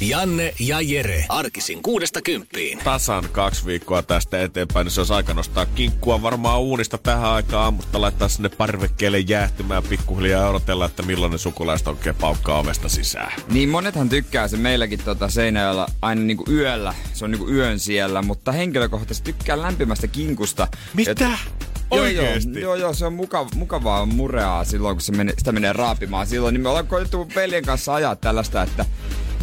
Janne ja Jere. Arkisin kuudesta kymppiin. tasan kaksi viikkoa tästä eteenpäin, niin se olisi aika nostaa kinkkua varmaan uunista tähän aikaan aamusta, laittaa sinne parvekkeelle jäähtymään pikkuhiljaa ja odotella, että milloin ne sukulaiset oikein paukkaa ovesta sisään. Niin monethan tykkää se meilläkin tota Seinäjoella aina niinku yöllä. Se on niinku yön siellä, mutta henkilökohtaisesti tykkää lämpimästä kinkusta. Mitä? Et- Joo, Oikeesti? Joo, joo, joo, se on mukav, mukavaa mureaa silloin, kun se menee, sitä menee raapimaan. Silloin niin me ollaan koitettu mun pelien kanssa ajaa tällaista, että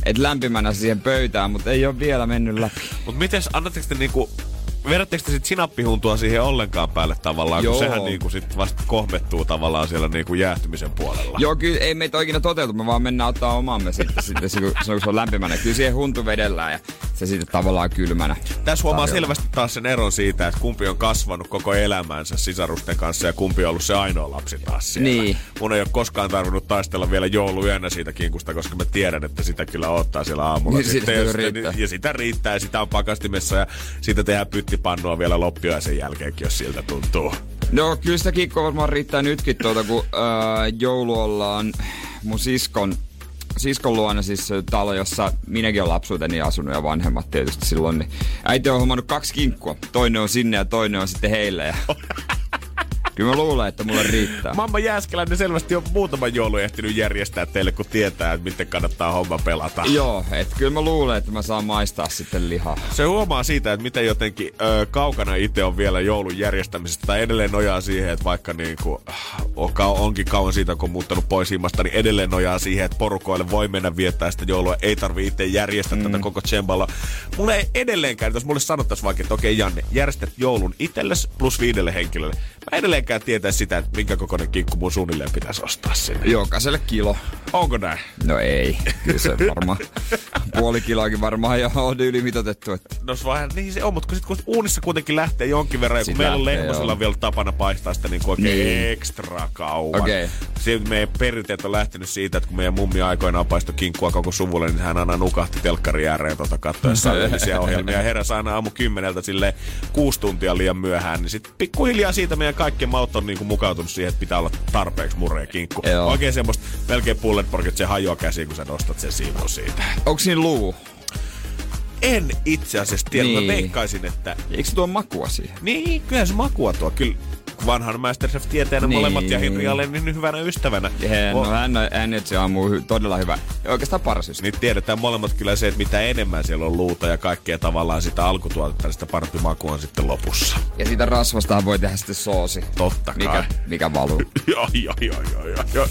et lämpimänä siihen pöytään, mutta ei ole vielä mennyt läpi. Mut miten, annatteko te niinku, vedättekö te sit sinappihuntua siihen ollenkaan päälle tavallaan, Joo. kun sehän niinku sit vasta kohmettuu tavallaan siellä niinku jäähtymisen puolella. Joo, kyllä ei meitä oikein toteutu, me vaan mennään ottaa omamme sitten, sitten se, kun se on lämpimänä. Kyllä siihen huntu vedellään ja se sitten tavallaan kylmänä. Tässä huomaa tarjolla. selvästi taas sen eron siitä, että kumpi on kasvanut koko elämänsä sisarusten kanssa ja kumpi on ollut se ainoa lapsi taas siellä. Niin. Mun ei ole koskaan tarvinnut taistella vielä jouluyönä siitä kinkusta, koska mä tiedän, että sitä kyllä ottaa siellä aamulla. Niin, sitä ja, sitä- riittää. ja sitä riittää ja sitä on pakastimessa ja siitä tehdään pyttipannua vielä loppiaisen jälkeenkin, jos siltä tuntuu. No kyllä sitä kikkua varmaan riittää nytkin tuota, kun öö, joulu ollaan mun siskon, siskon luona siis talo, jossa minäkin olen lapsuuteni asunut ja vanhemmat tietysti silloin. Niin äiti on hommannut kaksi kinkkua. Toinen on sinne ja toinen on sitten heille. Ja kyllä mä luulen, että mulle riittää. Mamma Jääskeläinen selvästi on muutama joulu ehtinyt järjestää teille, kun tietää, että miten kannattaa homma pelata. Joo, että kyllä mä luulen, että mä saan maistaa sitten lihaa. Se huomaa siitä, että miten jotenkin ö, kaukana itse on vielä joulun järjestämisestä tai edelleen nojaa siihen, että vaikka niin kuin, onkin kauan siitä, kun on muuttanut pois himmasta, niin edelleen nojaa siihen, että porukoille voi mennä viettää sitä joulua. Ei tarvi itse järjestää mm. tätä koko tsemballa. Mulle ei edelleenkään, jos mulle sanottaisiin vaikka, että okei Janne, järjestät joulun itsellesi plus viidelle henkilölle. Mä edelleenkään tietäisi sitä, että minkä kokoinen kinkku mun suunnilleen pitäisi ostaa sinne. Jokaiselle kilo. Onko näin? No ei, kyllä se varmaan puoli kiloakin varmaan jo on ylimitotettu. Että. No se vähän, niin se on, mutta kun, sit, kun uunissa kuitenkin lähtee jonkin verran, kun meillä on joo. vielä tapana paistaa sitä niin kuin oikein Niin. ekstra kauan. Okei. Se, meidän perinteet on lähtenyt siitä, että kun meidän mummi aikoinaan paistoi kinkkua koko suvulle, niin hän aina nukahti telkkari ääreen tuota katsoessa ylellisiä ohjelmia. Heräsi aina aamu kymmeneltä sille kuusi tuntia liian myöhään. Niin sitten pikkuhiljaa siitä meidän kaikkien maut on niinku mukautunut siihen, että pitää olla tarpeeksi murre kinkku. Joo. Oikein semmoista melkein bullet pork, että se hajoaa käsiin, kun sä nostat sen siivun siitä. Onko siinä luu? En itse asiassa tiedä. Niin. Mä veikkaisin, että Eikö se tuo makua siihen? Niin, kyllä se makua tuo. Kyllä vanhan Masterchef-tieteenä Niin. molemmat ja Henri Allen niin hyvänä ystävänä. Vo- no, hän, hän itse on muu hy- todella hyvä. Oikeastaan paras ystävä. Niin tiedetään molemmat kyllä se, että mitä enemmän siellä on luuta ja kaikkea tavallaan sitä alkutuotetta, niin sitä parempi maku on sitten lopussa. Ja siitä rasvastahan voi tehdä sitten soosi. Totta kai. Mikä, mikä valuu. joo, joo, joo, joo, joo, joo.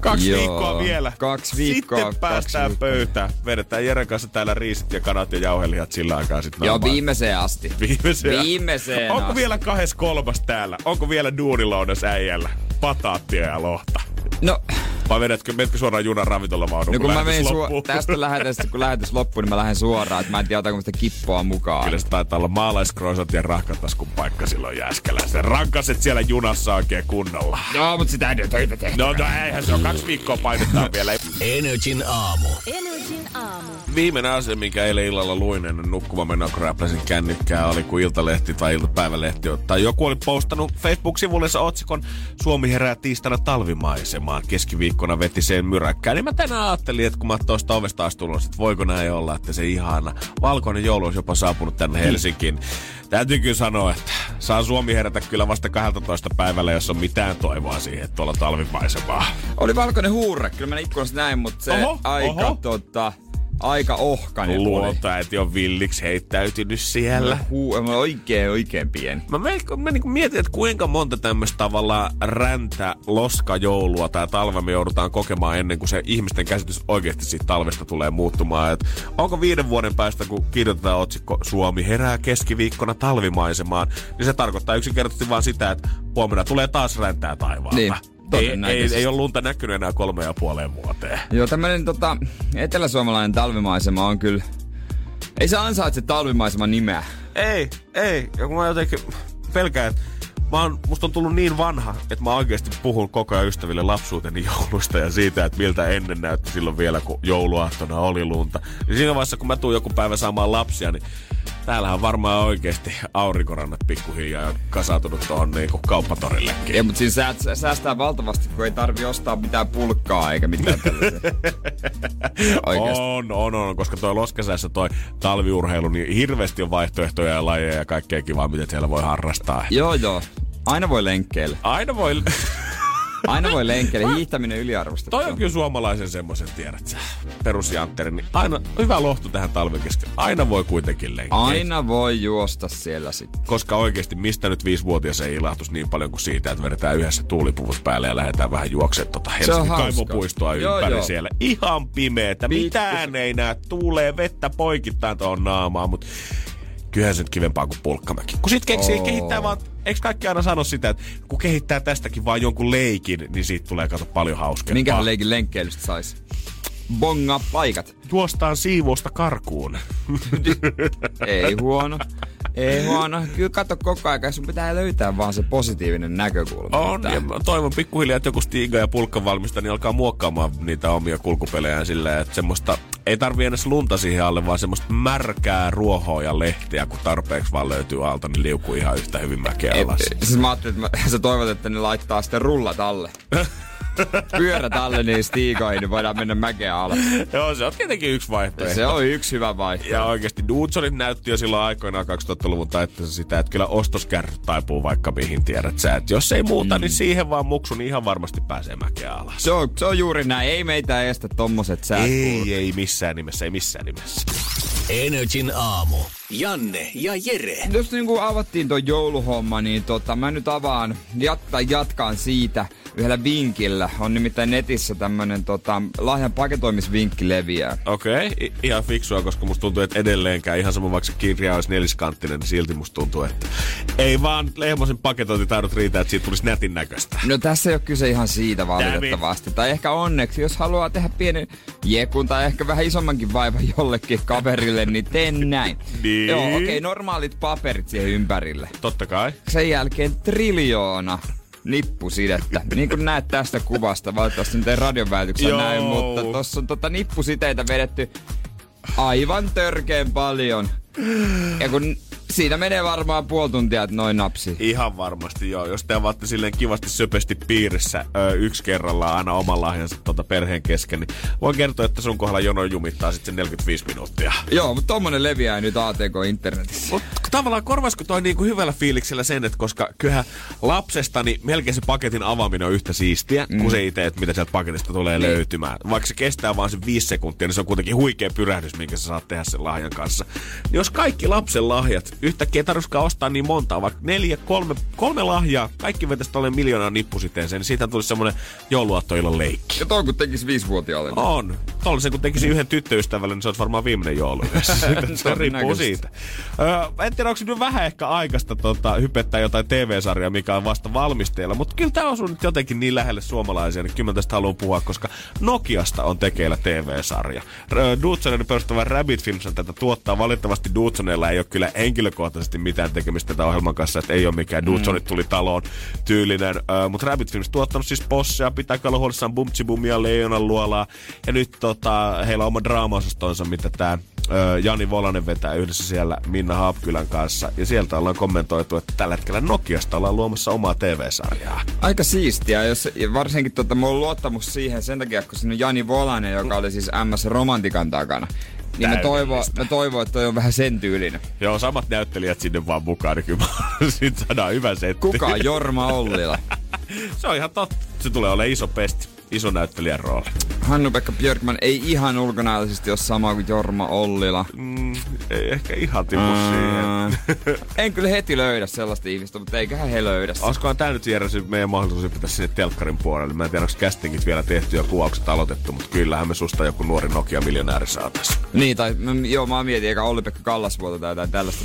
Kaksi Joo. viikkoa vielä. Kaksi viikkoa, Sitten päästään kaksi pöytään. Vedetään Jeren kanssa täällä riisit ja kanat ja jauhelijat sillä aikaa sitten. Joo, viimeiseen asti. Viimeiseen. Viimeiseen Onko asti. vielä kahes kolmas täällä? Onko vielä duunilounas äijällä? Pataattia ja lohta. No, Vai vedätkö, menetkö suoraan junan ravintolamaudun, no kun mä lähetys menen su- tästä lähetystä, kun lähetys loppuu, niin mä lähden suoraan. Että mä en tiedä, otetaanko mä sitä kippoa mukaan. Kyllä se taitaa olla maalaiskroisot ja rahkataskun paikka silloin Jääskelässä. Rankaset siellä junassa oikein kunnolla. Joo, mutta sitä ei nyt töitä tehdä. No, no eihän se on kaksi viikkoa painetaan vielä. Energin aamu. Energin aamu. Viimeinen asia, minkä eilen illalla luin ennen nukkumaan menoa, kun räpläsin kännykkää, oli kun Iltalehti tai Iltapäivälehti tai joku oli postannut Facebook-sivullensa otsikon Suomi herää tiistaina talvimaisemaan. Keskiviikkona veti sen myräkkään. Niin mä tänään ajattelin, että kun mä tuosta ovesta astunut, että voiko näin olla, että se ihana valkoinen joulu olisi jopa saapunut tänne Helsinkiin. Täytyy kyllä sanoa, että saa Suomi herätä kyllä vasta 12 päivällä, jos on mitään toivoa siihen, että tuolla talvimaisemaa. Oli valkoinen huurre, kyllä mä ikkunasta näin, mutta se Oho, aika oho. tota, aika ohkainen oli. Luontoäiti on villiksi heittäytynyt siellä. Huu, mä oikein, oikein pieni. Mä, me, mä niin mietin, että kuinka monta tämmöistä tavallaan räntä, loska joulua tai talvea me joudutaan kokemaan ennen kuin se ihmisten käsitys oikeasti siitä talvesta tulee muuttumaan. Et onko viiden vuoden päästä, kun kirjoitetaan otsikko Suomi herää keskiviikkona talvimaisemaan, niin se tarkoittaa yksinkertaisesti vaan sitä, että huomenna tulee taas räntää taivaalta. Niin, ei, ei, ole lunta näkynyt enää kolme ja puoleen vuoteen. Joo, tämmönen tota, eteläsuomalainen talvimaisema on kyllä... Ei se ansaitse talvimaiseman nimeä. Ei, ei. Ja kun mä jotenkin pelkään, että mä oon, musta on tullut niin vanha, että mä oikeasti puhun koko ajan ystäville lapsuuteni joulusta ja siitä, että miltä ennen näytti silloin vielä, kun jouluaattona oli lunta. Ja siinä vaiheessa, kun mä tuun joku päivä saamaan lapsia, niin täällähän varmaan oikeasti aurinkorannat pikkuhiljaa kasautunut tuohon niinku kauppatorillekin. Ja, mutta siinä sää, säästää valtavasti, kun ei tarvi ostaa mitään pulkkaa eikä mitään on, on, on, koska toi Loskasäässä toi talviurheilu, niin hirveästi on vaihtoehtoja ja lajeja ja kaikkea kivaa, mitä siellä voi harrastaa. Joo, joo. Aina voi lenkkeillä. Aina voi... Aina voi lenkkeelle. Hiihtäminen yliarvostettu. Toi on kyllä suomalaisen semmoisen, tiedät sä, perusjantteri. Niin aina, hyvä lohtu tähän talven keskelle. Aina voi kuitenkin lenkkeä. Aina voi juosta siellä sitten. Koska oikeasti mistä nyt viisivuotias ei ilahtus niin paljon kuin siitä, että vedetään yhdessä tuulipuvut päälle ja lähdetään vähän juoksemaan tota Helsingin kaivopuistoa ympäri joo, joo. siellä. Ihan pimeetä. Mitään ei näe. Tuulee vettä poikittain tuohon naamaan, mutta kyllähän se nyt kivempaa kuin pulkkamäki. Kun sit keksii, oh. kehittää vaan, eikö kaikki aina sano sitä, että kun kehittää tästäkin vaan jonkun leikin, niin siitä tulee kato paljon hauskempaa. Minkähän leikin lenkkeilystä sais? Bonga paikat. Juostaan siivousta karkuun. Ei huono. Ei huono. Kyllä katso koko ajan, sun pitää löytää vaan se positiivinen näkökulma. On, ja mä toivon pikkuhiljaa, että joku Stiga ja Pulkkan valmista niin alkaa muokkaamaan niitä omia kulkupelejään silleen, että semmoista ei tarvi edes lunta siihen alle, vaan semmoista märkää ruohoa ja lehteä, kun tarpeeksi vaan löytyy alta, niin liukuu ihan yhtä hyvin mäkeä alas. siis mä ajattelin, että mä, sä toivot, että ne laittaa sitten rullat alle. pyörät alle niin stiikoihin, niin voidaan mennä mäkeä alas. Joo, se on tietenkin yksi vaihtoehto. Se on yksi hyvä vaihtoehto. Ja oikeasti Dudsonit näytti jo silloin aikoinaan 2000-luvun taitteessa sitä, että kyllä ostoskärryt taipuu vaikka mihin tiedät sä. Että jos ei muuta, niin mm. niin siihen vaan muksu, niin ihan varmasti pääsee mäkeä alas. Se on, se on juuri näin. Ei meitä estä tommoset säät. Ei, ei missään nimessä, ei missään nimessä. Energin aamu. Janne ja Jere. Jos niin kuin avattiin tuo jouluhomma, niin tota, mä nyt avaan, jat- jatkaan siitä – yhdellä vinkillä. On nimittäin netissä tämmönen tota, lahjan paketoimisvinkki leviää. Okei, okay. I- ihan fiksua, koska musta tuntuu, että edelleenkään ihan sama vaikka se kirja olisi neliskanttinen, niin silti musta tuntuu, että ei vaan lehmosen paketointitaidot riitä, että siitä tulisi nätin näköistä. No tässä ei ole kyse ihan siitä valitettavasti. Tai ehkä onneksi, jos haluaa tehdä pienen jekun tai ehkä vähän isommankin vaivan jollekin kaverille, niin tee näin. niin. Joo, okei, okay, normaalit paperit siihen ympärille. Totta kai. Sen jälkeen triljoona nippusidettä. Niin kuin näet tästä kuvasta, valitettavasti nyt ei radion näin, mutta tossa on tota nippusiteitä vedetty aivan törkeen paljon. Ja kun Siinä menee varmaan puoli tuntia, että noin napsi. Ihan varmasti joo. Jos te avaatte silleen kivasti söpesti piirissä ö, yksi kerrallaan aina oman lahjansa tuota perheen kesken, niin voin kertoa, että sun kohdalla jono jumittaa sitten 45 minuuttia. Joo, mutta tommonen leviää nyt ATK internetissä. Mut tavallaan korvaisiko toi niinku hyvällä fiiliksellä sen, että koska kyllähän lapsesta niin melkein se paketin avaaminen on yhtä siistiä, mm. kuin se itse, että mitä sieltä paketista tulee niin. löytymään. Vaikka se kestää vaan se viisi sekuntia, niin se on kuitenkin huikea pyrähdys, minkä sä saat tehdä sen lahjan kanssa. Jos kaikki lapsen lahjat yhtäkkiä tarvitsisikaan ostaa niin montaa, vaikka neljä, kolme, kolme lahjaa, kaikki vetäisi tuolle miljoonaa nippusiteeseen, niin siitä tulisi semmoinen jouluaattoilon leikki. Ja toi kun tekisi viisivuotiaalle. Niin- on. Tollisen kun tekisi yhden tyttöystävälle, niin se olisi varmaan viimeinen joulu. se riippuu siitä. Öö, en tiedä, onko nyt vähän ehkä aikaista tota, hypettää jotain TV-sarjaa, mikä on vasta valmisteilla, mutta kyllä tämä osuu nyt jotenkin niin lähelle suomalaisia, niin kyllä mä tästä haluan puhua, koska Nokiasta on tekeillä TV-sarja. Dudsonin perustava Rabbit Films tätä tuottaa. Valitettavasti Dudsonilla ei ole kyllä henkilö henkilökohtaisesti mitään tekemistä tämän ohjelman kanssa, että ei ole mikään mm. tuli taloon tyylinen. Uh, Mutta Rabbit Films tuottanut siis Possia, pitää olla huolissaan Bumtsi Bumia, Leijonan luolaa. Ja nyt tota, heillä on oma draama mitä tämä Jani Volanen vetää yhdessä siellä Minna Haapkylän kanssa. Ja sieltä ollaan kommentoitu, että tällä hetkellä Nokiasta ollaan luomassa omaa TV-sarjaa. Aika siistiä, jos, varsinkin tota, mulla on luottamus siihen sen takia, kun siinä on Jani Volanen, joka oli siis MS Romantikan takana. Niin mä toivon, mä toivon, että toi on vähän sen tyylinen. Joo, samat näyttelijät sinne vaan mukaan, niin kyllä sit saadaan hyvä setti. Kuka Jorma Ollila? se on ihan totta. Se tulee olemaan iso pesti iso näyttelijän rooli. Hannu-Pekka Björkman ei ihan ulkonäöllisesti ole sama kuin Jorma Ollila. Mm, ei ehkä ihan tipu mm. siihen. en kyllä heti löydä sellaista ihmistä, mutta eiköhän he löydä Olisikohan tämä nyt Jere, meidän mahdollisuus pitää sinne telkkarin puolelle. Mä en tiedä, onko castingit vielä tehty ja kuvaukset aloitettu, mutta kyllähän me susta joku nuori Nokia-miljonääri saataisiin. Niin, tai joo, mä mietin, eikä Olli-Pekka Kallasvuota tai jotain tällaista.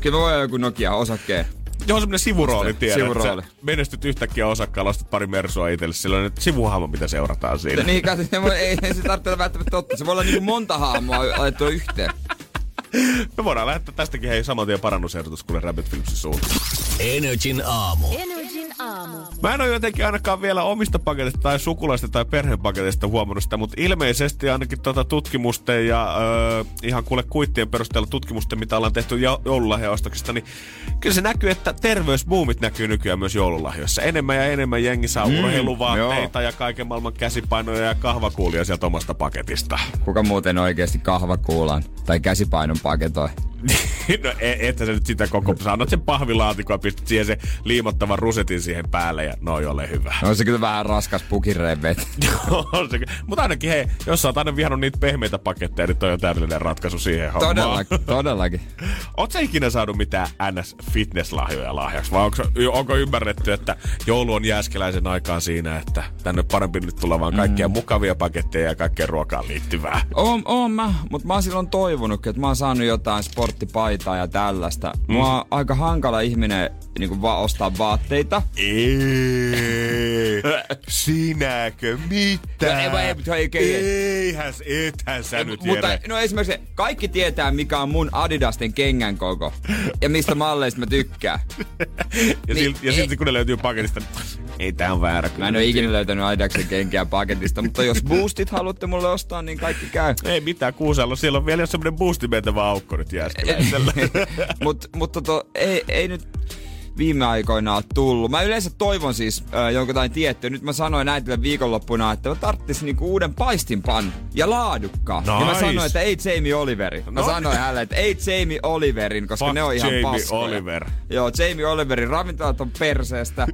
Kyllä me voi joku Nokia-osakkeen Joo, semmonen sivurooli, tiedät. Sivurooli. menestyt yhtäkkiä osakkaalla, ostat pari mersua itselle. Silloin että sivuhahmo, mitä seurataan siinä. Niin, katso, ei, ei se tarvitse välttämättä totta. Se voi olla niin monta hahmoa laitettua yhteen. Me voidaan lähettää tästäkin hei saman tien parannusehdotus kuule Rabbit Filmsin suuntaan. Energin aamu. Energin aamu. Mä en ole jotenkin ainakaan vielä omista paketista tai sukulaista tai perheenpaketista huomannut sitä, mutta ilmeisesti ainakin tuota tutkimusten ja öö, ihan kuule kuittien perusteella tutkimusten, mitä ollaan tehty jo- joululahjaostoksista, niin kyllä se näkyy, että terveysbuumit näkyy nykyään myös joululahjoissa. Enemmän ja enemmän jengi saa mm, urheiluvaatteita ja kaiken maailman käsipainoja ja kahvakuulia sieltä omasta paketista. Kuka muuten oikeasti kahvakuulan tai käsipainon paketoi? No e- että sä nyt sitä koko... Sä annat sen pahvilaatikon ja pistät siihen se liimottavan rusetin siihen päälle ja no ole hyvä. On se kyllä vähän raskas pukireen vet. On se, mutta ainakin hei, jos sä oot aina vihannut niitä pehmeitä paketteja, niin toi on täydellinen ratkaisu siihen hommaan. Todellakin, todellakin. Oot sä ikinä saanut mitään NS-fitnesslahjoja lahjaksi? Vai onko, onko ymmärretty, että joulu on jääskeläisen aikaan siinä, että tänne parempi nyt tulla vaan kaikkia mm. mukavia paketteja ja kaikkea ruokaan liittyvää? Oon, oon mä, mutta mä oon silloin toivonut, että mä oon saanut jotain sporttipaitaa ja tällaista. Mm. Mä oon aika hankala ihminen niin kuin vaan ostaa vaatteita. Ei, sinäkö? Mitä? No, ei, ei, ei, ei, ei. Eihän, ethän sä nyt, Mutta Jere. no esimerkiksi kaikki tietää, mikä on mun Adidasten kengän koko ja mistä malleista mä tykkään. Ja, Niin, silti, ja ei- silti kun ne löytyy paketista, ei tää on väärä. Mä en ole ikinä löytänyt Adidaksen kenkiä paketista, mutta jos boostit haluatte mulle ostaa, niin kaikki käy. Ei mitään kuusella, siellä on vielä semmonen boostimentävä aukko nyt jääskeläisellä. Mutta mut toto, ei, ei nyt viime aikoina ole tullut. Mä yleensä toivon siis äh, jotain tiettyä. Nyt mä sanoin äitille viikonloppuna, että mä tarttisin niinku uuden paistinpan ja laadukkaan. Ja mä Nice. sanoin, että ei Jamie Oliveri. Mä No. sanoin hänelle, että ei Jamie Oliverin, koska Fuck ne on ihan Jamie paskoja. Oliver. Joo, Jamie Oliverin ravintolat on perseestä.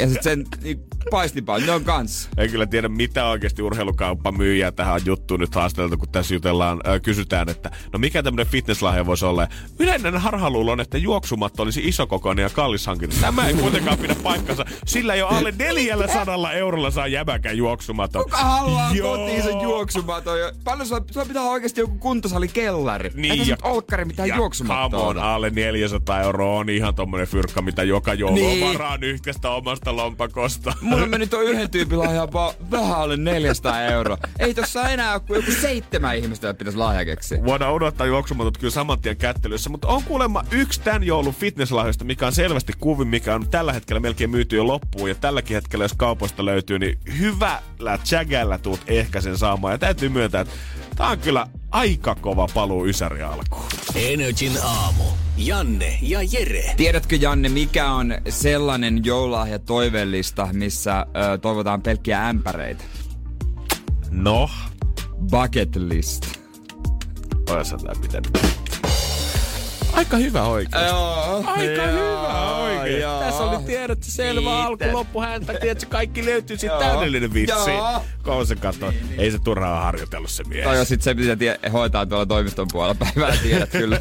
ja sit sen niin, paistinpan, ne on kans. En kyllä tiedä, mitä oikeasti urheilukauppa myyjää tähän juttuun nyt haasteltu, kun tässä jutellaan, äh, kysytään, että no mikä tämmönen fitnesslahja voisi olla. Yleinen harhaluulo on, että juoksumatto olisi isokokoinen ja kallis hankinta. Tämä ei kuitenkaan pidä paikkansa. Sillä jo alle 400 eurolla saa jämäkän juoksumaton. Kuka haluaa Joo. kotiin sen juoksumaton? Paljon sulla, sulla pitää olla oikeasti joku kuntosali kellari. Niin, Eikä nyt olkkari mitään ja juoksumattoa. on, alle 400 euroa on ihan tommonen fyrkka, mitä joka joulu Niin. on varaa nyhkästä omasta lompakosta. Mulla meni tuo yhden tyypin lahja vaan vähän alle 400 euroa. Ei tossa enää ole kuin joku seitsemän ihmistä, jotka pitäisi lahja keksiä. Voidaan odottaa juoksumatot kyllä saman tien kättelyssä, mutta on kuulemma yksi tämän joulun fitnesslahjoista, mikä on selvästi kuvin, mikä on tällä hetkellä melkein myyty jo loppuun. Ja tälläkin hetkellä, jos kaupoista löytyy, niin hyvällä jägällä tuut ehkä sen saamaan. Ja täytyy myöntää, että tää on kyllä aika kova paluu Ysäri alkuun. Energin aamu. Janne ja Jere. Tiedätkö Janne, mikä on sellainen joululahja toivellista, missä ö, toivotaan pelkkiä ämpäreitä? No, Bucket list. tää pitänyt. Aika hyvä oikein. Joo. Aika hyvä oikein. joo. Tässä oli tiedät selvä Kiitos. alku, loppu häntä. Tiedätkö, kaikki löytyy siitä Joo. täydellinen vitsi. Joo. Kun se katsoo, ei se turhaa harjoitellut se mies. Tai jos sit se pitää tie- hoitaa tuolla toimiston puolella päivää, tiedät kyllä.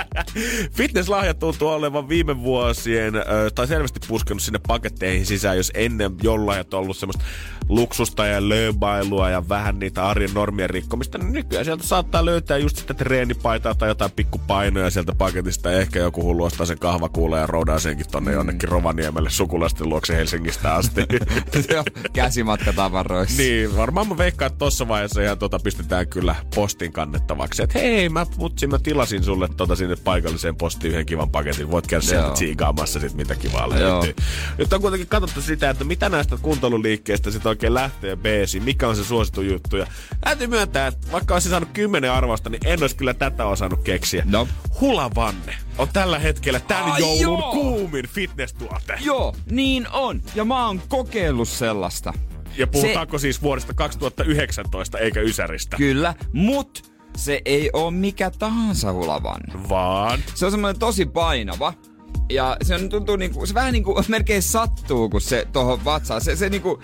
Fitnesslahjat tuntuu olevan viime vuosien, tai selvästi puskenut sinne paketteihin sisään, jos ennen joululahjat on ollut semmoista luksusta ja lööbailua ja vähän niitä arjen normien rikkomista, niin nykyään sieltä saattaa löytää just sitä treenipaitaa tai jotain pikkupainoja sieltä paketista ja ehkä joku hullu ostaa sen kahvakuulla ja roudaa senkin tonne jonnekin Rovaniemelle sukulaisten luokse Helsingistä asti. Käsimatkatavaroissa. Niin, varmaan mä veikkaan, että tossa vaiheessa ihan tota pistetään kyllä postin kannettavaksi. Että hei, mä putsi, mä tilasin sulle tota sinne paikalliseen postiin yhden kivan paketin. Voit käydä sieltä Joo. tsiikaamassa sit mitä kivaa löytyy. Nyt on kuitenkin katsottu sitä, että mitä näistä kuntoiluliikkeistä sit oikein lähtee beesiin, mikä on se suosittu juttu. Ja täytyy myöntää, että vaikka olisin saanut kymmenen arvosta, niin en olisi kyllä tätä osannut keksiä. No. Hulavanne on tällä hetkellä tämän Ai joulun joo! kuumin fitness-tuote. Joo, niin on. Ja mä oon kokeillut sellaista. Ja puhutaanko siis vuodesta 2019 eikä Ysäristä? Kyllä, mut se ei oo mikä tahansa hulavanne. Vaan Se on semmoinen tosi painava. Ja se on, tuntuu niinku, se vähän niinku melkein sattuu, kun se tohon vatsaan. Se, se niinku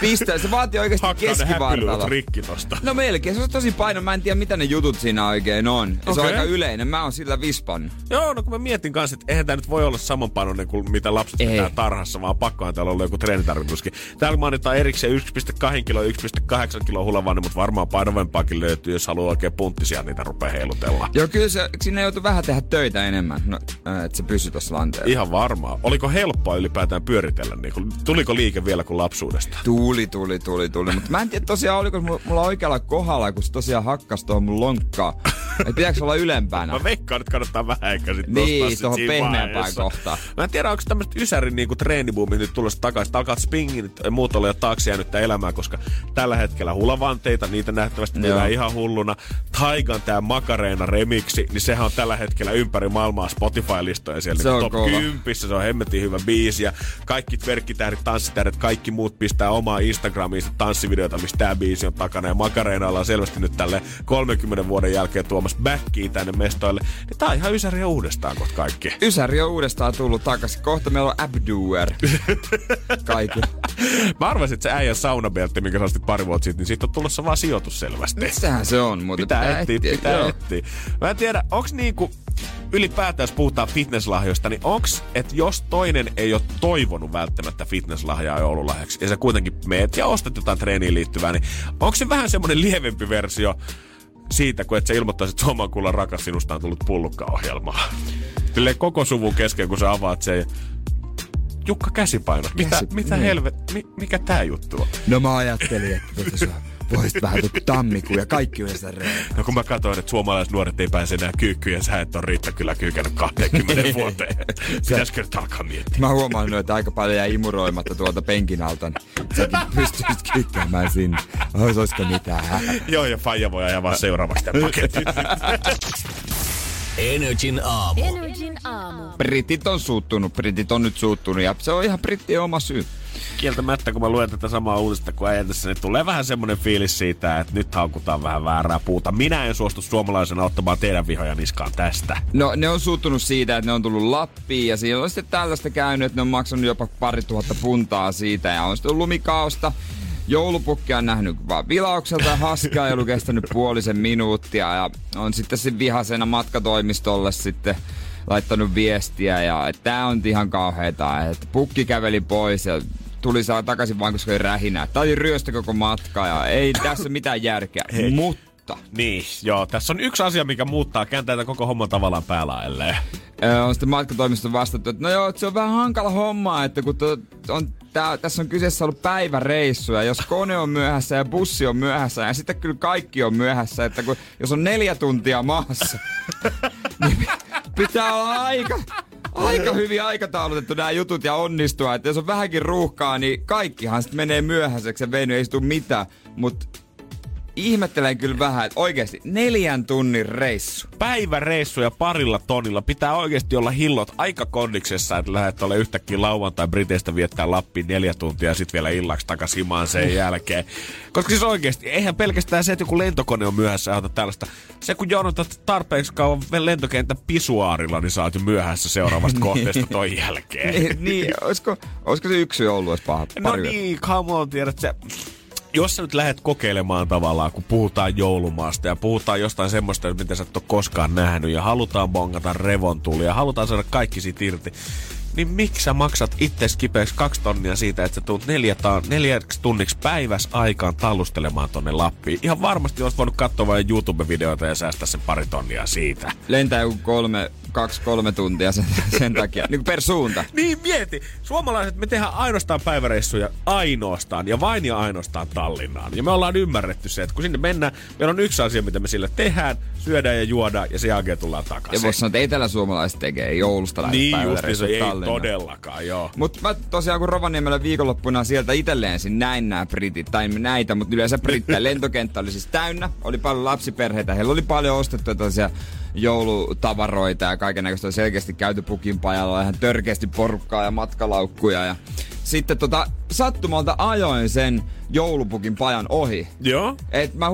pistää, se vaatii oikeasti keskivartalo. rikki tosta. No melkein, se on tosi paino. Mä en tiedä mitä ne jutut siinä oikein on. Ja Se on aika yleinen, mä oon sillä vispannut. Joo, no kun mä mietin kanssa, että eihän tää nyt voi olla samanpainoinen kuin mitä lapset Ei. pitää tarhassa, vaan pakkohan täällä olla joku treenitarvituskin. Täällä mainitaan erikseen 1,2 kilo, 1,8 kilo hulavanne, mutta varmaan painavempaakin löytyy, jos haluaa oikein punttisia niitä rupea heilutella. Joo, kyllä se, sinne joutuu vähän tehdä töitä enemmän, no, että se pysyy tuossa lanteella. Ihan varmaa. Oliko helppoa ylipäätään pyöritellä? Niin kun, tuliko liike vielä kuin lapsuudesta? Tuli, tuli, tuli, tuli. Mutta mä en tiedä tosiaan, oliko mulla, oikealla kohdalla, kun se tosiaan hakkas tuohon mun lonkkaa. Että pitääkö olla ylempänä? Mä veikkaan, että kannattaa vähän ehkä sit Niin, tuohon pehmeämpään kohtaan. Mä en tiedä, onko tämmöistä Ysärin niinku treenibuumi nyt tulossa takaisin. Alkaa spingin ja muut olla jo taakse jäänyttä elämää, koska tällä hetkellä hulavanteita, niitä nähtävästi tehdään ihan hulluna. Taigan tää Makareena remiksi, niin sehän on tällä hetkellä ympäri maailmaa Spotify-listoja siellä Se niinku on top kova. 10, se on hemmetin hyvä biisi ja kaikki verkkitähdet, tanssitähdet, kaikki muut pistää omaa Instagramiin sit tanssivideota, missä tää biisi on takana ja Makareenalla on selvästi nyt tälle 30 vuoden jälkeen tuomassa backia tänne mestoille. Niin tää on ihan ysäriä uudestaan kohta kaikki. Ysäri on uudestaan tullut takaisin. Kohta meillä on Abdoer. Kaikilla. Mä arvasin, että se äijän saunabeltti, minkä sä ostit pari vuotta sitten, niin siitä on tulossa vaan sijoitus selvästi. Missähän se on? Mutta Pitää etsiä, pitää etsiä. Mä en tiedä, onks niinku ylipäätään, jos puhutaan fitnesslahjoista, niin onks, että jos toinen ei ole toivonut välttämättä fitnesslahjaa joululahjaksi, ja sä kuitenkin meet ja ostat jotain treeniin liittyvää, niin onko se vähän semmoinen lievempi versio siitä, kun et sä ilmoittaisit, että Suomen kullan rakas sinusta on tullut pullukkaohjelmaa. Silleen koko suvun kesken, kun sä avaat sen Jukka käsipainot. Mitä, Käsi- mitä niin. helvet, mi, mikä tää juttu on? No mä ajattelin, että tuota voisit vähän tuota tammikuun ja kaikki yhdessä. No kun mä katsoin, että suomalaiset nuoret ei pääse enää kyykkyyn ja sä et ole Riitta kyllä kyykännyt 20 vuoteen. Pitäisikö nyt alkaa miettiä? Mä huomaan, että aika paljon jäi imuroimatta tuolta penkin alta. Niin säkin pystyisit kykkäämään sinne. Ois, oisko mitään? Joo, ja Faija voi ajaa vaan seuraavaksi tämän paketin. Energin aamu. Energin aamu. Britit on suuttunut, britit on nyt suuttunut ja se on ihan brittien oma syy. Kieltämättä, kun mä luen tätä samaa uutista kuin äijä tässä, niin tulee vähän semmoinen fiilis siitä, että nyt haukutaan vähän väärää puuta. Minä en suostu suomalaisena ottamaan teidän vihoja niskaan tästä. No ne on suuttunut siitä, että ne on tullut Lappiin ja siellä on sitten tällaista käynyt, että ne on maksanut jopa pari tuhatta puntaa siitä ja on sitten ollut lumikaosta. Joulupukki on nähnyt vaan vilaukselta ja haskaa ei ollut kestänyt puolisen minuuttia ja on sitten sen vihasena matkatoimistolle sitten laittanut viestiä ja tää on ihan kauheeta, että pukki käveli pois ja tuli saa takaisin vaan, koska oli rähinä. Tää oli ryöstö koko matka ja ei tässä mitään järkeä. Mutta Niin, joo. Tässä on yksi asia, mikä muuttaa, kääntää koko homman tavallaan päälaelleen. On sitten matkatoimisto vastattu, että no joo, että se on vähän hankala homma, että kun to, on, tää, tässä on kyseessä ollut päiväreissu ja jos kone on myöhässä ja bussi on myöhässä ja sitten kyllä kaikki on myöhässä, että kun, jos on neljä tuntia maassa, niin pi- pitää olla aika, aika hyvin aikataulutettu nämä jutut ja onnistua, että jos on vähänkin ruuhkaa, niin kaikkihan sitten menee myöhäiseksi ja veiny ei istu mitään, mutta ihmettelen kyllä vähän, että oikeasti neljän tunnin reissu. Päiväreissuja parilla tonnilla pitää oikeasti olla hillot aika kondiksessa, että lähdet ole yhtäkkiä lauantai Briteistä viettää Lappiin neljä tuntia ja sitten vielä illaksi takaisin himaan sen jälkeen. Koska siis oikeasti, eihän pelkästään se, että joku lentokone on myöhässä aiheuta tällaista. Se kun jonotat tarpeeksi kauan lentokentän pisuaarilla, niin sä oot jo myöhässä seuraavasta kohteesta toi jälkeen. niin, niin olisiko, olisiko se yksi ollut edes paha? No niin, come on, tiedät sä. Jos sä nyt lähdet kokeilemaan tavallaan, kun puhutaan joulumaasta ja puhutaan jostain semmoista, mitä sä et ole koskaan nähnyt ja halutaan bongata revontuli ja halutaan saada kaikki siitä irti, niin miksi sä maksat itse kipeäksi kaksi tonnia siitä, että sä tulet neljä ta- neljäksi tunniksi päiväs aikaan tallustelemaan tonne Lappiin? Ihan varmasti olisi voinut katsoa vain YouTube-videoita ja säästää sen pari tonnia siitä. Lentää joku kolme, kaksi, kolme tuntia sen, sen takia. Niin kuin per suunta. Niin mieti, suomalaiset me tehdään ainoastaan päiväreissuja ainoastaan ja vain ja ainoastaan Tallinnaan. Ja me ollaan ymmärretty se, että kun sinne mennään, meillä on yksi asia, mitä me sille tehdään, syödään ja juodaan ja sen jälkeen tullaan Ja takaisin. voisi sanoa, että etelä-suomalaiset tekee joulusta niin just päiväreissuun se Tallinnaan. todellakaan, joo. Mutta mä tosiaan kun Rovaniemellä viikonloppuna sieltä itselleen näin nämä britit, tai näitä, mutta yleensä brittejä. Lentokenttä oli siis täynnä, oli paljon lapsiperheitä, heillä oli paljon ostettu tällaisia joulutavaroita ja kaiken näköistä selkeästi käyty pukin pajalla, ihan törkeästi porukkaa ja matkalaukkuja ja sitten tota, sattumalta ajoin sen joulupukin pajan ohi. Joo? Et mä,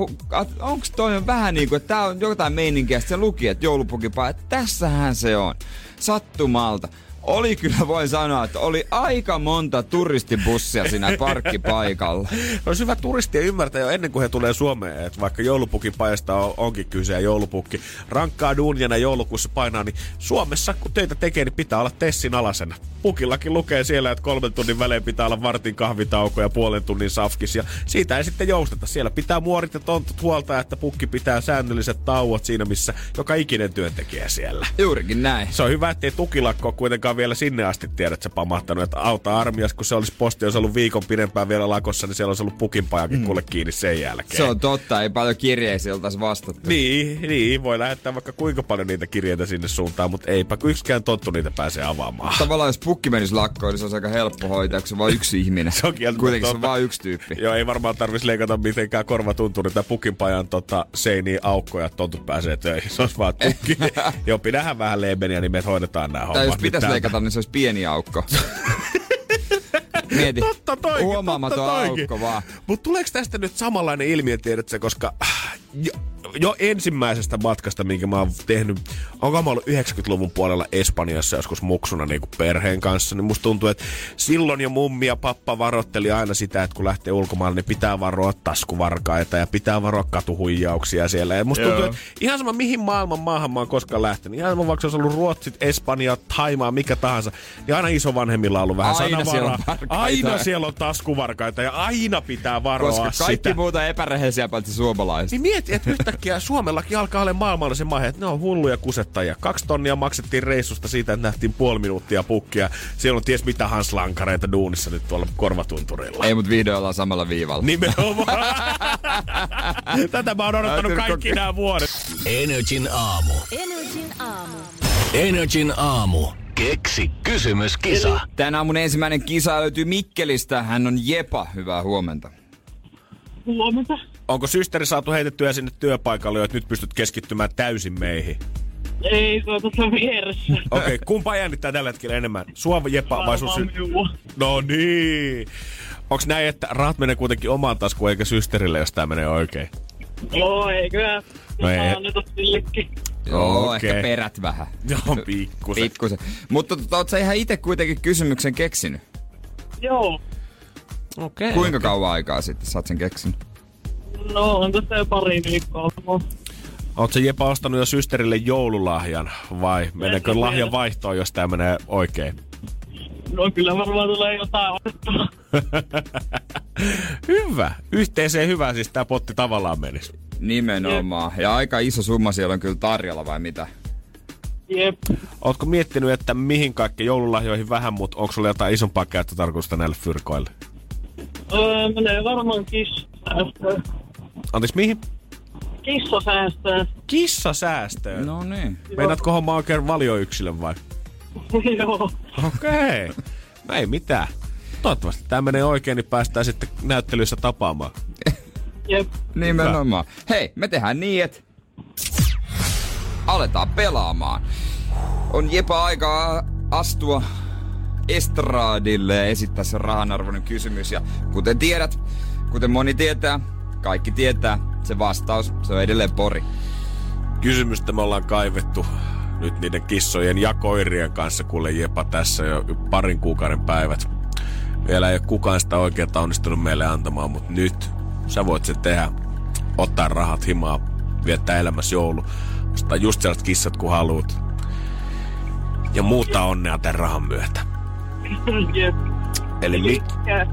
onks toi on vähän niinku, että tää on jotain meininkiä, se luki, että joulupukipaja, että tässähän se on. Sattumalta. Oli kyllä, voin sanoa, että oli aika monta turistibussia siinä parkkipaikalla. Olisi hyvä turistia ymmärtää jo ennen kuin he tulee Suomeen, että vaikka joulupukin pajasta on, onkin kyse ja joulupukki rankkaa duunjana joulukuussa painaa, niin Suomessa kun töitä tekee, niin pitää olla tessin alasena. Pukillakin lukee siellä, että kolmen tunnin välein pitää olla vartin kahvitauko ja puolen tunnin safkis ja siitä ei sitten jousteta. Siellä pitää muorit ja tontut huolta, että pukki pitää säännölliset tauot siinä, missä joka ikinen työntekijä siellä. Juurikin näin. Se on hyvä, ettei tukilakko kuitenkaan kuitenkaan vielä sinne asti tiedät, että se pamahtanut, että auta armias, kun se olisi posti, olisi ollut viikon pidempään vielä lakossa, niin siellä olisi ollut pukinpajakin mm. kuule kiinni sen jälkeen. Se on totta, ei paljon kirjeisiä oltaisi vastattu. Niin, niin, voi lähettää vaikka kuinka paljon niitä kirjeitä sinne suuntaan, mutta eipä yksikään tottu niitä pääsee avaamaan. Tavallaan jos pukki menisi lakkoon, niin se olisi aika helppo hoitaa, kun se on vain yksi ihminen. se on Kuitenkin se on vain yksi tyyppi. Joo, ei varmaan tarvitsisi leikata mitenkään korvatunturi tai pukinpajan tota, seiniä aukkoja, että tontut pääsee töihin. Se olisi vaan tukki. Joo, pidähän vähän leibeniä, niin me hoidetaan nämä hommat. Tai jos pitäisi leikata, niin se olisi pieni aukko. Mieti, totta toikin, huomaamaton totta aukko vaan. Mutta tuleeko tästä nyt samanlainen ilmiö, tiedätkö, koska äh, jo, jo ensimmäisestä matkasta, minkä mä oon tehnyt, onko mä ollut 90-luvun puolella Espanjassa joskus muksuna niin kuin perheen kanssa, niin musta tuntuu, että silloin jo mummi ja pappa varoitteli aina sitä, että kun lähtee ulkomaille, niin pitää varoa taskuvarkaita ja pitää varoa katuhuijauksia siellä. Ja musta tuntuu, että ihan sama mihin maailman maahan mä oon koskaan lähtenyt, ihan sama vaikka se ollut Ruotsit, Espanja, Taimaa, mikä tahansa, niin aina isovanhemmilla on ollut vähän aina siellä, on aina siellä on taskuvarkaita ja aina pitää varoa Koska kaikki sitä. muuta epärehellisiä paitsi suomalaiset. Niin mieti, että yhtäkkiä Suomellakin alkaa olla maailmalla se mahe, että ne on hulluja kusettajia. Kaksi tonnia maksettiin reissusta siitä, että nähtiin puoli minuuttia pukkia. Siellä on ties mitä hanslankareita duunissa nyt tuolla korvatunturilla. Ei, mutta vihdoin ollaan samalla viivalla. Nimenomaan. Tätä mä oon odottanut kaikki nämä vuodet. Energin aamu. Energin aamu. Energin aamu. Keksi kysymyskisa. Tänä aamun ensimmäinen kisa löytyy Mikkelistä. Hän on Jepa. Hyvää huomenta. Huomenta. Onko systeri saatu heitettyä sinne työpaikalle että nyt pystyt keskittymään täysin meihin? Ei, se on tuossa vieressä. Okei, okay, kumpa jännittää tällä hetkellä enemmän? Sua Jepa vai sun sy- No niin. Onks näin, että rahat menee kuitenkin omaan taskuun eikä systerille, jos tää menee oikein? Joo, eikö? No ei. Anneta sillekin. Joo, Okei. ehkä perät vähän. Joo, pikkusen. Pikkusen. Mutta tota, oot sä ihan itse kuitenkin kysymyksen keksinyt? Joo. Okei. Okay. Kuinka kauan aikaa sitten sä oot sen keksinyt? No, on tässä jo pari viikkoa. Oot sä Jepa ostanut jo systerille joululahjan vai meneekö En lahjan vaihtoon, jos tää menee oikein? No kyllä varmaan tulee jotain hyvä. Yhteiseen hyvä siis tää potti tavallaan menisi. Nimenomaan. Ja aika iso summa siellä on kyllä tarjolla vai mitä? Jep. Ootko miettinyt, että mihin kaikki joululahjoihin vähän, mutta onko sulla jotain isompaa käyttötarkoitusta näille fyrkoille? Öö, menee varmaan kissasäästöön. Anteeksi, mihin? Kissasäästöön. Kissasäästöön. No niin. Meinaatko homma oikein valioyksilön vai? Joo. Okei. Okay. No ei mitään. Toivottavasti tämä menee oikein, niin päästään sitten näyttelyissä tapaamaan. Jep. Nimenomaan. Hei, me tehdään niin, että aletaan pelaamaan. On jepa aikaa astua estradille ja esittää se rahanarvoinen kysymys. Ja kuten tiedät, kuten moni tietää, kaikki tietää, se vastaus, se on edelleen pori. Kysymystä me ollaan kaivettu nyt niiden kissojen ja koirien kanssa, kuule Jepa tässä jo parin kuukauden päivät. Vielä ei ole kukaan sitä oikein onnistunut meille antamaan, mutta nyt sä voit sen tehdä. Ottaa rahat himaa, viettää elämässä joulu. Ostaa just sellaiset kissat kuin haluat. Ja muuta onnea tämän rahan myötä. Jep. Eli mi- Mikä,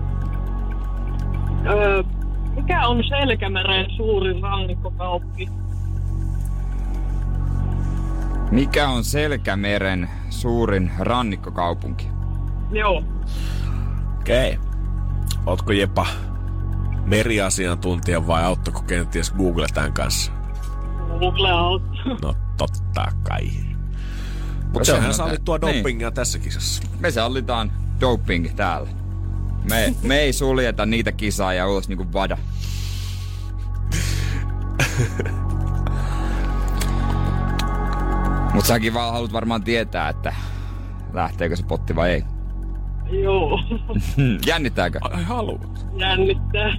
öö, mikä on Selkämeren suurin rannikkokauppi? Mikä on Selkämeren suurin rannikkokaupunki? Joo. Okei. Okay. Ootko Jepa meriasiantuntija vai auttako kenties Google tämän kanssa? Google out. No totta kai. Mutta Sehän sehän sallittua tää- dopingia niin. tässä kisassa. Me sallitaan doping täällä. Me, me ei suljeta niitä kisaajia ulos niinku vada. Mut säkin vaan haluat varmaan tietää, että lähteekö se potti vai ei. Joo. Jännittääkö? Ai haluat. Jännittää.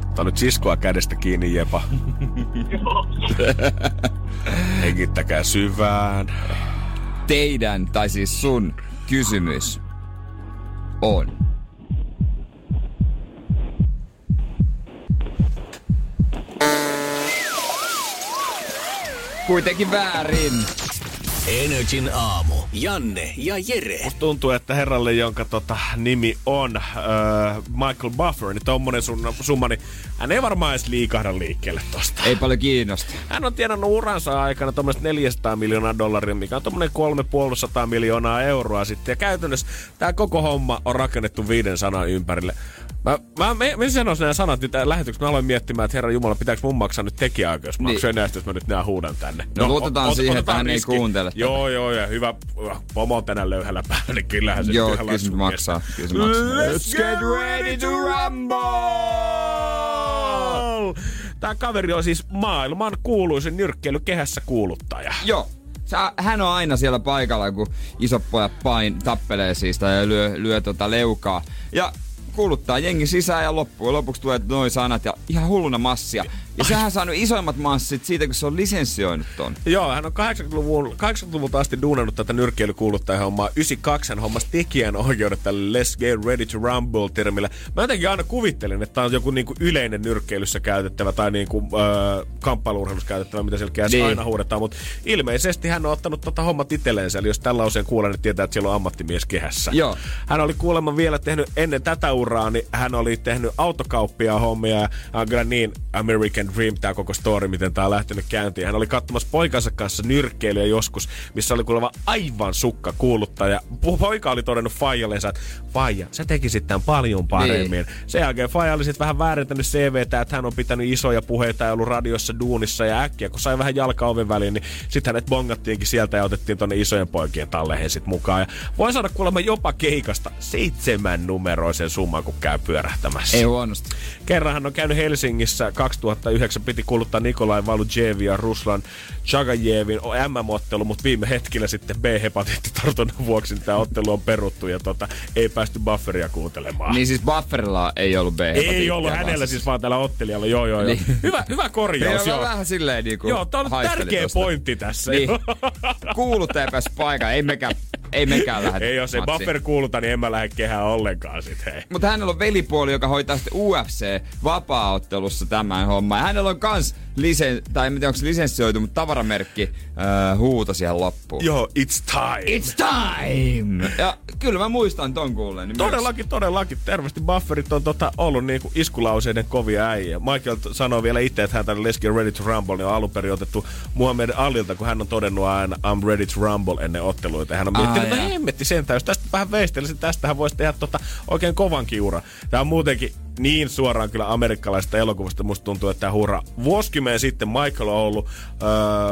Tää on nyt siskoa kädestä kiinni, Jepa. Joo. Hengittäkää syvään. Teidän, tai siis sun kysymys on. Kuitenkin väärin. Energin aamu. Janne ja Jere. Musta tuntuu, että herralle, jonka tota, nimi on äh, Michael Buffer, niin tommonen sun, summa, niin hän ei varmaan edes liikahda liikkeelle tosta. Ei paljon kiinnosta. Hän on tienannut uransa aikana tuommoista 400 miljoonaa dollaria, mikä on tuommoinen 350 miljoonaa euroa sitten. Ja käytännössä tämä koko homma on rakennettu viiden sanan ympärille. Mä, mä, mä, mä sanoisin nämä sanat nyt lähetyksessä. Mä aloin miettimään, että herra Jumala, pitääkö mun maksaa nyt tekijäoikeusmaksuja niin. näistä, jos mä nyt nää huudan tänne. No, luotetaan ot- siihen, että hän ei kuuntele Joo, joo, ja hyvä äh, pomo on tänään löyhällä päällä, niin kyllähän se Joo, kyllä se maksaa. Kyllä se maksaa. Let's get ready to rumble! Tämä kaveri on siis maailman kuuluisin nyrkkeilykehässä kuuluttaja. Joo. Hän on aina siellä paikalla, kun isot pojat pain, tappelee siis tai lyö, lyö tota leukaa. Ja kuuluttaa jengi sisään ja loppujen lopuksi tulee noin sanat ja ihan hulluna massia. Ja sehän on saanut isoimmat massit siitä, kun se on lisensioinut ton. Joo, hän on 80-luvun, 80-luvulta asti duunannut tätä nyrkkeilykuuluttaja-hommaa. 92 hän hommasi tekijän oikeudet tälle Let's Get Ready to Rumble-termillä. Mä jotenkin aina kuvittelin, että tämä on joku niinku yleinen nyrkkeilyssä käytettävä tai niinku, äh, kamppailuurheilussa käytettävä, mitä selkeä Niin. aina huudetaan. Mutta ilmeisesti hän on ottanut tota hommat itselleensä. Eli jos tällä usein kuulee, niin tietää, että siellä on ammattimies kehässä. Joo. Hän oli kuulemma vielä tehnyt ennen tätä uraa, niin hän oli tehnyt autokauppia hommia. Ja on kyllä niin American Dream tämä koko story, miten tämä on lähtenyt käyntiin. Hän oli katsomassa poikansa kanssa nyrkkeilyä joskus, missä oli kuulemma aivan sukka kuuluttaja. Po- Poika oli todennut Fajallensa, että Faija, sä tekisit tämän paljon paremmin. Niin. Sen jälkeen Faija oli sitten vähän väärentänyt CVtä, että hän on pitänyt isoja puheita ja ollut radiossa duunissa ja äkkiä, kun sai vähän jalka oven väliin, niin sitten hänet bongattiinkin sieltä ja otettiin tonne isojen poikien talleihin sit mukaan. Ja voi saada kuulemma jopa keikasta seitsemän numeroisen summan, kun käy pyörähtämässä. Ei huonosti. Kerran hän on käynyt Helsingissä 2009, piti kuluttaa Nikolai Valujevin ja Ruslan Chagajevin MM-ottelu, mutta viime hetkellä sitten B-hepatiittitartunnan vuoksi tämä ottelu on peruttu ja tota, ei päästy bufferia kuuntelemaan. Niin siis Bufferilla ei ollut b ei ollut hänellä siis vaan tällä ottelijalla, joo joo joo. Niin. Hyvä, hyvä korjaus, Joo, joo. vähän silleen niinku Joo, tää on tärkeä tosta. pointti tässä. Niin. Kuuluttaja pääsi paikalle. Ei mekään, ei mekään lähde. ei jos ei buffer kuuluta, niin en mä lähde kehään ollenkaan sit hei. Mutta hänellä on velipuoli, joka hoitaa sitten UFC-vapaaottelussa tämän homman. Ja hänellä on kans lisen, tai en tiedä onko se lisenssioitu, mutta tavaramerkki äh, huuto siihen loppuun. Joo, it's time. It's time! Ja kyllä mä muistan ton kuulleen. Niin Todellakin, todellakin. Terveesti Bufferit on tota, ollut niinku iskulauseiden kovia äijä. Michael sanoo vielä itse, että hän tänne Let's Get Ready to Rumble niin on alun perin otettu Muhammed Alilta, kun hän on todennut aina I'm ready to rumble ennen otteluita. Hän on miettinyt, että jaa. hemmetti sentään, jos tästä vähän veistelisin, tästähän voisi tehdä tota oikein kovan kiura. Tämä on muutenkin niin suoraan kyllä amerikkalaisesta elokuvasta. Musta tuntuu, että tämä hurra. Vuosikymmen sitten Michael on ollut öö,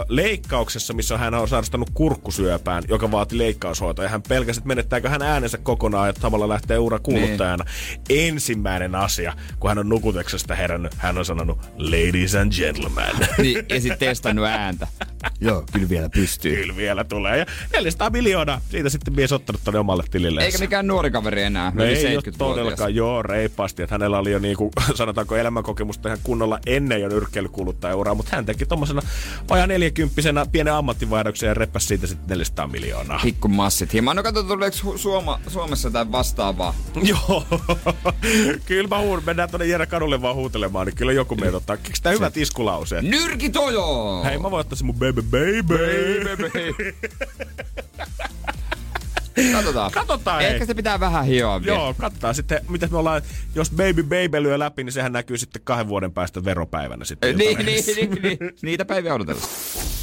leikkauksessa, missä hän on sairastanut kurkkusyöpään, joka vaati leikkaushoitoa. Ja hän pelkäsi, että menettääkö hän äänensä kokonaan ja samalla lähtee ura kuuluttajana. Niin. Ensimmäinen asia, kun hän on nukutuksesta herännyt, hän on sanonut, ladies and gentlemen. Niin, ja sitten testannut ääntä. Joo, kyllä vielä pystyy. Kyllä vielä tulee. Ja 400 miljoonaa, siitä sitten mies ottanut tonne omalle tilille. Eikä mikään nuori kaveri enää. No ei ole 70-vuotias. todellakaan, joo, reippaasti. Että hänellä oli jo niinku, sanotaanko elämänkokemusta ihan kunnolla ennen jo nyrkkeilykuuluttajauraa, mutta hän teki tommosena vajaa neljäkymppisenä pienen ammattivaihdoksen ja reppäsi siitä sitten 400 miljoonaa. Pikku massit hieman. No katso, tuleeko Suoma, Suomessa tai vastaavaa? Joo, kyllä mä huun, mennään tonne Jere kadulle vaan huutelemaan, niin kyllä joku meitä ottaa. Keksi tää hyvät iskulauseet? Nyrkitojo! Hei, mä voin ottaa se mun baby baby. Katsotaan. Katsotaan. Ehkä se pitää vähän hioa vielä. Joo, katsotaan sitten, mitä me ollaan, jos Baby Baby lyö läpi, niin sehän näkyy sitten kahden vuoden päästä veropäivänä sitten. Niin, niin, niin, niin, niitä päiviä odotellaan.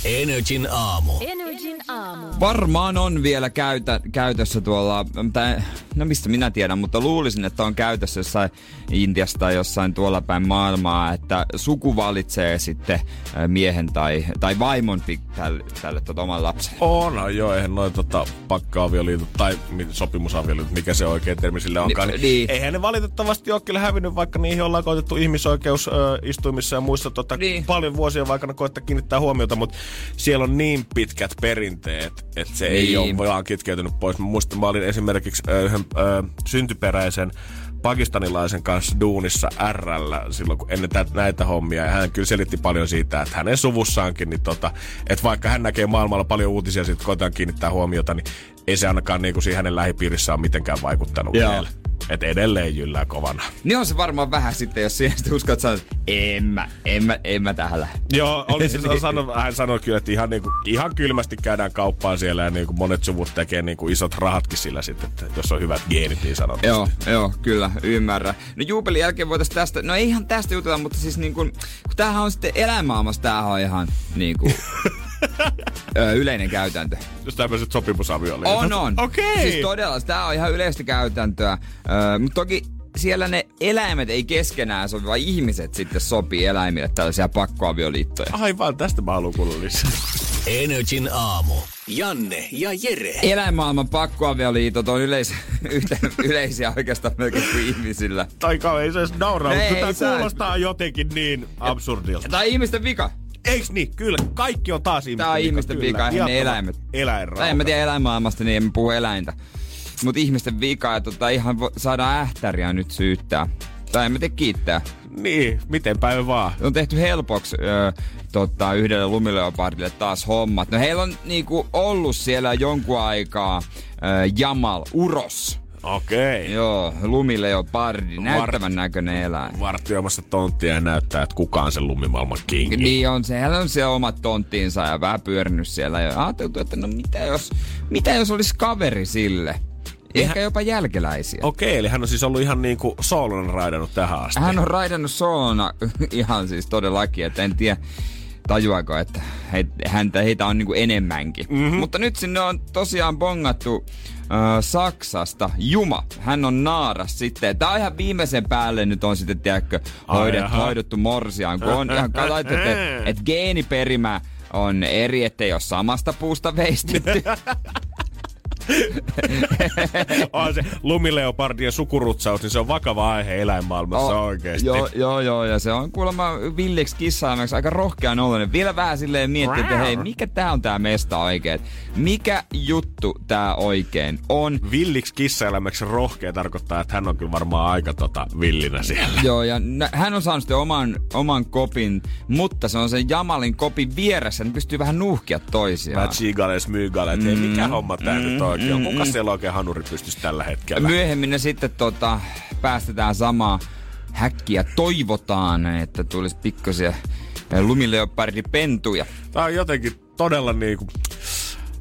Energin aamu. Energin aamu. Varmaan on vielä käytä, käytössä tuolla, tai, no mistä minä tiedän, mutta luulisin, että on käytössä jossain Intiassa tai jossain tuolla päin maailmaa, että suku valitsee sitten miehen tai, tai vaimon tälle, tälle tota, oman lapselle. On, no, joo, eihän noin tota, pakka-avioliitot tai sopimusavioliitot, mikä se oikein termi sille onkaan. Ni- Niin, niin. Eihän ne valitettavasti ole kyllä hävinnyt, vaikka niihin ollaan koetettu ihmisoikeusistuimissa ja muissa tota, Niin. niin. paljon vuosien aikana koettaa kiinnittää huomiota, mutta siellä on niin pitkät perinteet, että se ei Niin. ole vaan kitkeytynyt pois. Mä muistan, mä olin esimerkiksi yhden ö, syntyperäisen pakistanilaisen kanssa duunissa RL silloin, kun ennen tä- näitä hommia. Ja hän kyllä selitti paljon siitä, että hänen suvussaankin, niin tota, että vaikka hän näkee maailmalla paljon uutisia siitä, koetaan kiinnittää huomiota, niin ei se ainakaan niin kuin siinä hänen lähipiirissä ole mitenkään vaikuttanut Joo. vielä. Et edelleen jyllää kovana. Niin on se varmaan vähän sitten, jos siihen sitten uskallat sanoa, että en mä, en mä, en mä tähän lähde. Joo, oli se sano, hän sanoi kyllä, että ihan, niinku, ihan kylmästi käydään kauppaan siellä ja niinku monet suvut tekee niinku isot rahatkin sillä sitten, että jos on hyvät geenit niin sanotusti. Joo, joo, kyllä, ymmärrän. No juupelin jälkeen voitaisiin tästä, no ei ihan tästä jutella, mutta siis niin kuin, kun tämähän on sitten elämaailmassa, tämähän on ihan niin kuin, ö, yleinen käytäntö. Jos tämmöiset sopimusavioliitot. On, on. Okei. Siis todella, tämä on ihan yleistä käytäntöä. Mutta toki siellä ne eläimet ei keskenään sovi, vaan ihmiset sitten sopii eläimille tällaisia pakkoavioliittoja. Aivan, tästä mä haluan kuulla lisää. Energin aamu. Janne ja Jere. Eläinmaailman pakkoavioliitot on yleis- yhtä yleisiä oikeastaan melkein kuin ihmisillä. Tai ei se edes nauraa, mutta tämä kuulostaa jotenkin niin absurdilta. Tai ihmisten vika. Eiks niin? Kyllä, kaikki on taas ihmisten Tää on ihmisten vika, eihän ne eläimet. Eläinrauha. Tai en mä tiedä eläinmaailmasta, niin en puhu eläintä. Mutta ihmisten vika, ja tota, ihan vo- saadaan ähtäriä nyt syyttää. Tai en mä tiedä kiittää. Niin, miten päivä vaan. On tehty helpoksi ö, tota, yhdelle lumileopardille taas hommat. No heillä on niinku ollut siellä jonkun aikaa ö, Jamal Uros. Okei. Joo, lumileopardi, näyttävän näköinen eläin. Vartioimassa tonttia ja näyttää, että kuka on se lumimaailman kingi. Niin on, sehän on se omat tonttiinsa ja vähän pyörinyt siellä. Ja ajateltu, että no mitä jos, mitä jos olisi kaveri sille? Ehkä jopa jälkeläisiä. Okei, eli hän on siis ollut ihan niinku soolona raidannut tähän asti. Hän on raidannut soolona ihan siis todellakin, että en tiedä tajuako, että he, häntä, heitä on niinku enemmänkin. Mm-hmm. Mutta nyt sinne on tosiaan bongattu äh, Saksasta Juma. Hän on naaras sitten. Tää on ihan viimeisen päälle nyt on sitten, tiedätkö, hoidettu, hoidettu morsiaan. Kun on ihan laitettu, että et geeniperimä on eri, ettei ole samasta puusta veistetty. on se lumileopardien sukurutsaus, niin se on vakava aihe eläinmaailmassa Oh, oikeesti. Joo, joo, joo, ja se on kuulemma villiksi kissaimeksi aika rohkean oloinen. Vielä vähän silleen miettii, että hei, mikä tää on tää mesta oikein? Mikä juttu tää oikein on? Villiksi kissaelämäksi rohkea tarkoittaa, että hän on kyllä varmaan aika tota villinä siellä. Joo, ja nä- hän on saanut sitten oman, oman kopin, mutta se on sen Jamalin kopin vieressä, niin pystyy vähän nuuhkia toisiaan. Vähän chigale, smygale, että hei, mikä homma tää nyt oikein on? Kuka siellä oikein hanuri pystyisi tällä hetkellä? Myöhemmin ne sitten tota, päästetään samaa häkkiä. Toivotaan, että tulisi pikkusia lumileopardipentuja. Tää on jotenkin todella niinku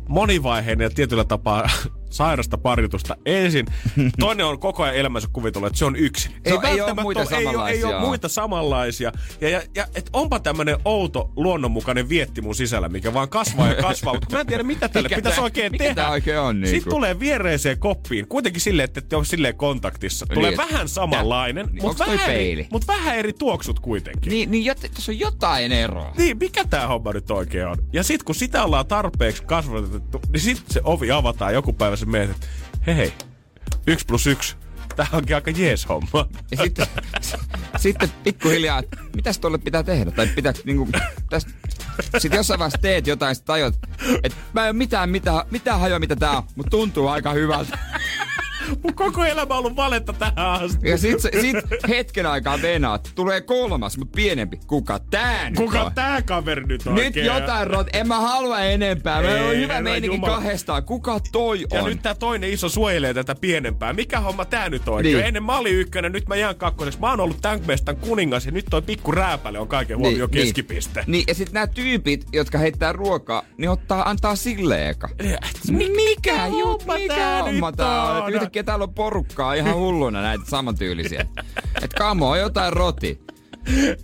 monivaiheinen ja tietyllä tapaa sairasta parjutusta. Ensin toinen on koko ajan elämänsä kuvitellut, että se on yksi. Ei- ei välttämättä muita ole- ei, ole, ei ole muita samanlaisia. Ja, ja, ja et onpa tämmönen outo luonnonmukainen vietti mun sisällä, mikä vaan kasvaa ja kasvaa, mutta mä en tiedä mitä tälle Mikä pitäisi tää- oikein mikä tehdä. tää oikein on niinku? Sitten tulee viereiseen koppiin, kuitenkin silleen, että ette ole silleen kontaktissa. Tulee Niin, vähän samanlainen, Niin, mutta vähän, eri, mut vähän eri tuoksut kuitenkin. Niin, niin jot, tässä on jotain eroa. Niin, mikä tää homma nyt oikein on? Ja sit kun sitä ollaan tarpeeksi kasvatettu, niin sit se ovi avataan joku päivä se meet, että hei hei, yksi plus yksi. Tää onkin aika jees homma. Ja sitten, sitten pikkuhiljaa, että mitäs tuolle pitää tehdä? Tai pitää niinku, tästä, sitten jossain vaiheessa teet jotain, sitten tajut, että mä en ole mitään, mitään, mitään hajoa, mitä tää on, mutta tuntuu aika hyvältä. Mun koko elämä on ollut valetta tähän asti. Ja sit, sit hetken aikaa venaat. Tulee kolmas, mutta pienempi. Kuka tää nyt Kuka on? tää kaveri nyt Nyt oikein? jotain rot. En mä halua enempää. Meillä on Ei, hyvä meininki kahdestaan. Kuka toi Ja on? nyt tää toinen iso suojelee tätä pienempää. Mikä homma tää nyt oikein? Niin. Ennen mä olin ykkönen, nyt mä jään kakkoseksi. Mä oon ollut tämän kuningas ja nyt toi pikku rääpäle on kaiken huomioon keskipiste. Niin, niin ja sitten nämä tyypit, jotka heittää ruokaa, niin ottaa, antaa sille eka. Mi- Mikä mikä tää homma nyt tää on? on? Yhtäkkiä täällä on porukkaa ihan hulluna näitä samantyylisiä. Et kamo, on jotain roti.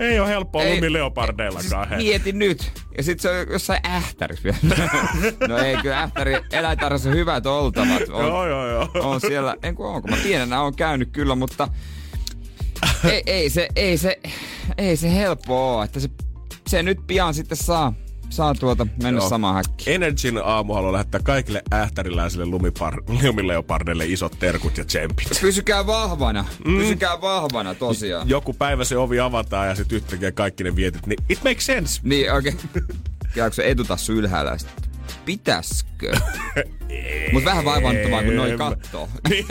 Ei ole helppoa Ei- lumileopardeillakaan. Siis mieti nyt. Ja sit se on jossain ähtärissä vielä. no ei, kyllä ähtäri eläintarhassa hyvät oltavat. On, Joo, joo, joo. on siellä, en kun onko, mä pienenä on käynyt kyllä, mutta ei, ei, se, ei, se, ei se helppo oo, että se, se nyt pian sitten saa, saa tuota mennä Joo. samaan häkkiin. Energin aamu haluaa lähettää kaikille ähtäriläisille lumipar- lumileopardeille isot terkut ja tsempit. Pysykää vahvana, mm. pysykää vahvana tosiaan. Joku päivä se ovi avataan ja sitten yhtäkkiä kaikki ne vietit, niin it makes sense. Niin oikein. Käykö se etutassu ylhäällä ja sit, Pitäskö? Mut vähän vaivannuttavaa, kun noin mä- kattoo. Niin.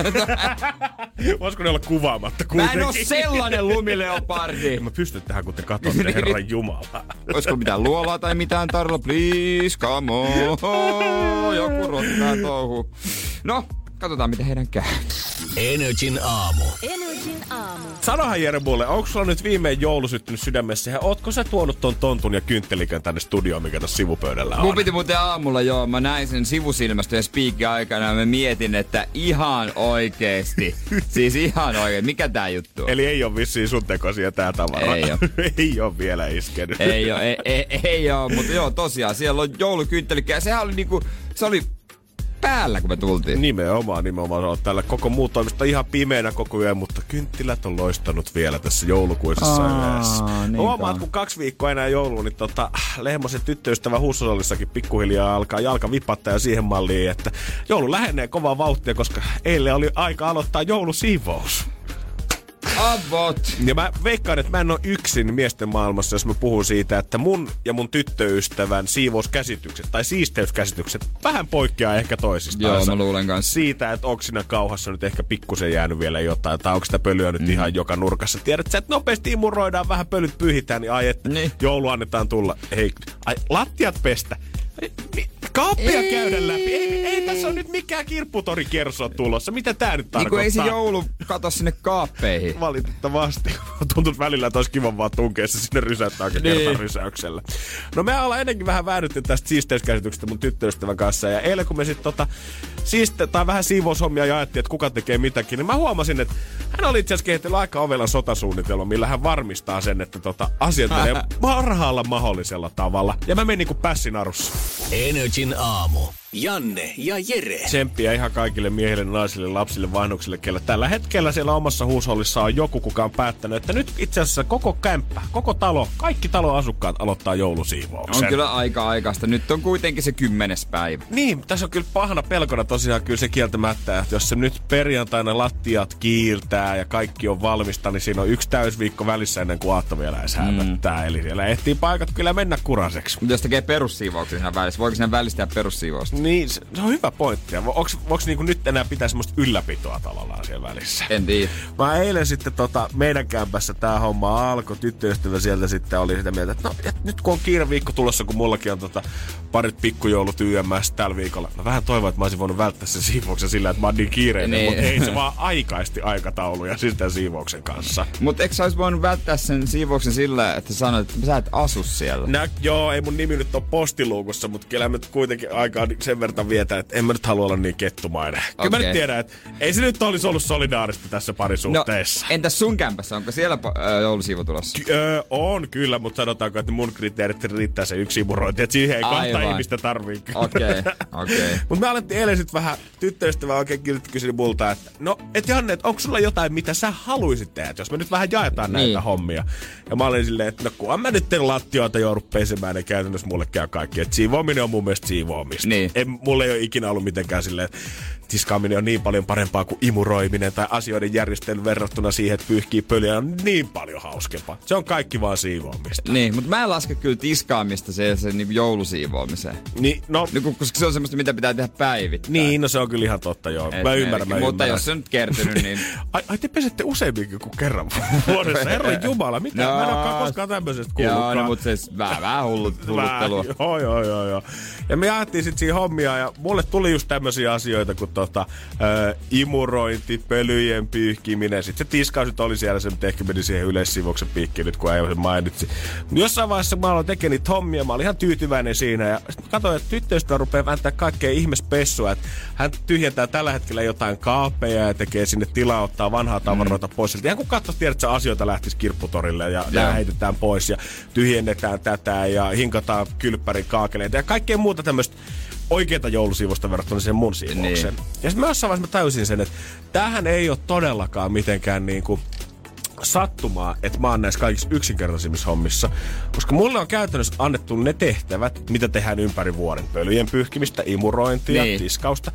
Voisiko ne olla kuvaamatta Mä kuitenkin? en oo sellainen lumileopardi. En mä pysty tähän, kun te katsotte, Herran Jumala. Olisiko mitään luolaa tai mitään tarjolla? Please, come on. Joku rottaa touhu. No, katsotaan miten heidän käy. Energin aamu. Energin aamu. Sanohan Jere mulle, onko sulla nyt viimein joulu syttynyt sydämessä ja ootko sä tuonut ton tontun ja kynttelikön tänne studioon, mikä tuossa sivupöydällä on? Mun piti muuten aamulla joo, mä näin sen sivusilmästä ja spiikin aikana ja mä mietin, että ihan oikeesti. siis ihan oikeesti, mikä tää juttu on? Eli ei ole vissiin sun tekosia tää tavara. Ei oo. ei ole vielä iskenyt. Ei oo, ei, ei, ei oo, mutta joo tosiaan, siellä on joulukynttelikkä ja sehän oli niinku, se oli päällä kun me tultiin. Nimenomaan, nimenomaan. On tällä koko muu toimisto ihan pimeänä koko yön, mutta kynttilät on loistanut vielä tässä joulukuisessa Aa, yössä. Huomaat, kun kaksi viikkoa enää joulua, niin tota, Lehmosen tyttöystävä Hussosollissakin pikkuhiljaa alkaa jalka vipattaa ja siihen malliin, että joulu lähenee kovaa vauhtia, koska eilen oli aika aloittaa joulusiivous. Avot! Ja mä veikkaan, että mä en ole yksin miesten maailmassa, jos mä puhun siitä, että mun ja mun tyttöystävän siivouskäsitykset tai siisteyskäsitykset vähän poikkeaa ehkä toisistaan. Joo, mä luulen kanssa. Siitä, että onko siinä kauhassa nyt ehkä pikkusen jäänyt vielä jotain, tai onko sitä pölyä nyt mm. ihan joka nurkassa. Tiedät sä, että nopeasti imuroidaan, vähän pölyt pyyhitään, niin ai että Niin. joulu annetaan tulla. Hei, ai, lattiat pestä. Ai, mi- Kaappia Ei. käydä läpi. Ei, ei tässä on nyt mikään kirpputorikierso tulossa. Mitä tää nyt Niin tarkoittaa? kuin ei se joulu kato sinne kaappeihin. Valitettavasti. Tuntuu välillä, että olisi kiva vaan tunkea se sinne rysäyttää Niin. kerran rysäyksellä. No me ollaan ennenkin vähän väädytty tästä siisteyskäsityksestä mun tyttöystävän kanssa. Ja eilen kun me sitten tota, siiste, tai vähän siivoushommia jaettiin, että kuka tekee mitäkin, niin mä huomasin, että hän oli itse asiassa kehitellyt aika ovelan sotasuunnitelma, millä hän varmistaa sen, että tota, asiat menee parhaalla mahdollisella tavalla. Ja mä menin kuin pässinarussa. Energin aamu. Janne ja Jere. Tsemppiä ihan kaikille miehille, naisille, lapsille, vanhuksille, kellä tällä hetkellä siellä omassa huushollissa on joku, kuka on päättänyt, että nyt itse asiassa koko kämppä, koko talo, kaikki talon asukkaat aloittaa joulusiivouksen. On kyllä aika aikaista. Nyt on kuitenkin se kymmenes päivä. Niin, tässä on kyllä pahana pelkona tosiaan kyllä se kieltämättä, että jos se nyt perjantaina lattiat kiiltää ja kaikki on valmista, niin siinä on yksi täysviikko välissä ennen kuin aatto vielä edes häämöttää. Eli siellä ehtii paikat kyllä mennä kuraseksi. Mutta jos tekee perussiivouksen siinä välissä, voiko siinä välistää perussiivousta? Niin, se on hyvä pointti. Onks niinku nyt enää pitää semmoista ylläpitoa tavallaan siellä välissä? En tiedä. Mä eilen sitten tota, meidän kämpässä tää homma alkoi. Tyttöystävä sieltä sitten oli sitä mieltä, että no, et nyt kun on kiire viikko tulossa, kun mullakin on tota, parit pikkujoulut YMS tällä viikolla. Mä vähän toivon, että mä olisin voinut välttää sen siivouksen sillä, että mä oon niin kiireinen, Niin. mutta ei se vaan aikaisti aikatauluja tämän siivouksen kanssa. Mutta eikö sä olisi voinut välttää sen siivouksen sillä, että sanoit, että sä et asu siellä? Nä, joo, ei mun nimi nyt ole postiluukussa, mutta kyllä mä nyt kuitenkin aikaa sen verran vietän, että en mä nyt halua olla niin kettumainen. Kyllä mä nyt tiedän, että ei se nyt olisi ollut solidaarista tässä No, parisuhteessa. entäs sun kämpässä, onko siellä äh, joulusiivo tulossa? Ky- öö, on kyllä, mutta sanotaanko, että mun kriteerit riittää se yksi imurointi, että siihen ei kahta ihmistä tarvii. Okei, okei. Mutta me alettiin eilen sitten vähän tyttöystävä oikein kysyi multa, että no, et Janne, et onko sulla jotain, mitä sä haluaisit tehdä, jos me nyt vähän jaetaan näitä Niin. hommia. Ja mä olin silleen, että no kunhan mä nyt teen lattioita joudu pesemään, niin käytännössä mulle käy kaikki. Että siivoaminen on mun mielestä siivoamista. Niin. En, mulle ei ole ikinä ollut mitenkään silleen, tiskaaminen on niin paljon parempaa kuin imuroiminen tai asioiden järjestely verrattuna siihen, että pyyhkii pölyä on niin paljon hauskempaa. Se on kaikki vaan siivoamista. Niin, mutta mä en laske kyllä tiskaamista se, se niin joulusiivoamiseen. Niin, no, kun- koska se on semmoista, mitä pitää tehdä päivittäin. niin, no se on kyllä ihan totta, joo. Mä ymmärrän, mä Mutta ymmärrän. jos se on nyt kertynyt, niin... Ai, ai te pesette useamminkin kuin kerran vuodessa. Herran Jumala, mitä? No. Mä en olekaan koskaan tämmöisestä Joo, kuullutkaan. no, mutta se vähän, vähän hullut, hulluttelua. Joo, joo, joo, joo. Ja me jaettiin sitten siinä hommia ja mulle tuli just tämmöisiä asioita kuin tota, äh, imurointi, pölyjen pyyhkiminen. Sitten se tiskaus nyt oli siellä, se nyt ehkä meni siihen yleissiivoksen piikkiin nyt, kun ei se mainitsi. Jossain vaiheessa mä aloin tekemään niitä hommia, mä olin ihan tyytyväinen siinä. Ja sitten katsoin, että tyttöystävä rupeaa vääntää kaikkea ihmespessua. Että hän tyhjentää tällä hetkellä jotain kaapeja ja tekee sinne tilaa, ottaa vanhaa tavaroita mm. pois. Siltä Ihan kun katsoisi, tiedät, että asioita lähtisi kirpputorille ja nämä heitetään pois ja tyhjennetään tätä ja hinkataan kylppärin kaakeleita ja kaikkea muuta tämmöistä oikeata joulusiivosta verrattuna siihen mun siivoukseen. Niin. Ja sitten mä jossain vaiheessa mä täysin sen, että tämähän ei ole todellakaan mitenkään niinku sattumaa, että mä oon näissä kaikissa yksinkertaisimmissa hommissa. Koska mulle on käytännössä annettu ne tehtävät, mitä tehdään ympäri vuoden. Pölyjen pyyhkimistä, imurointia, Niin. tiskausta.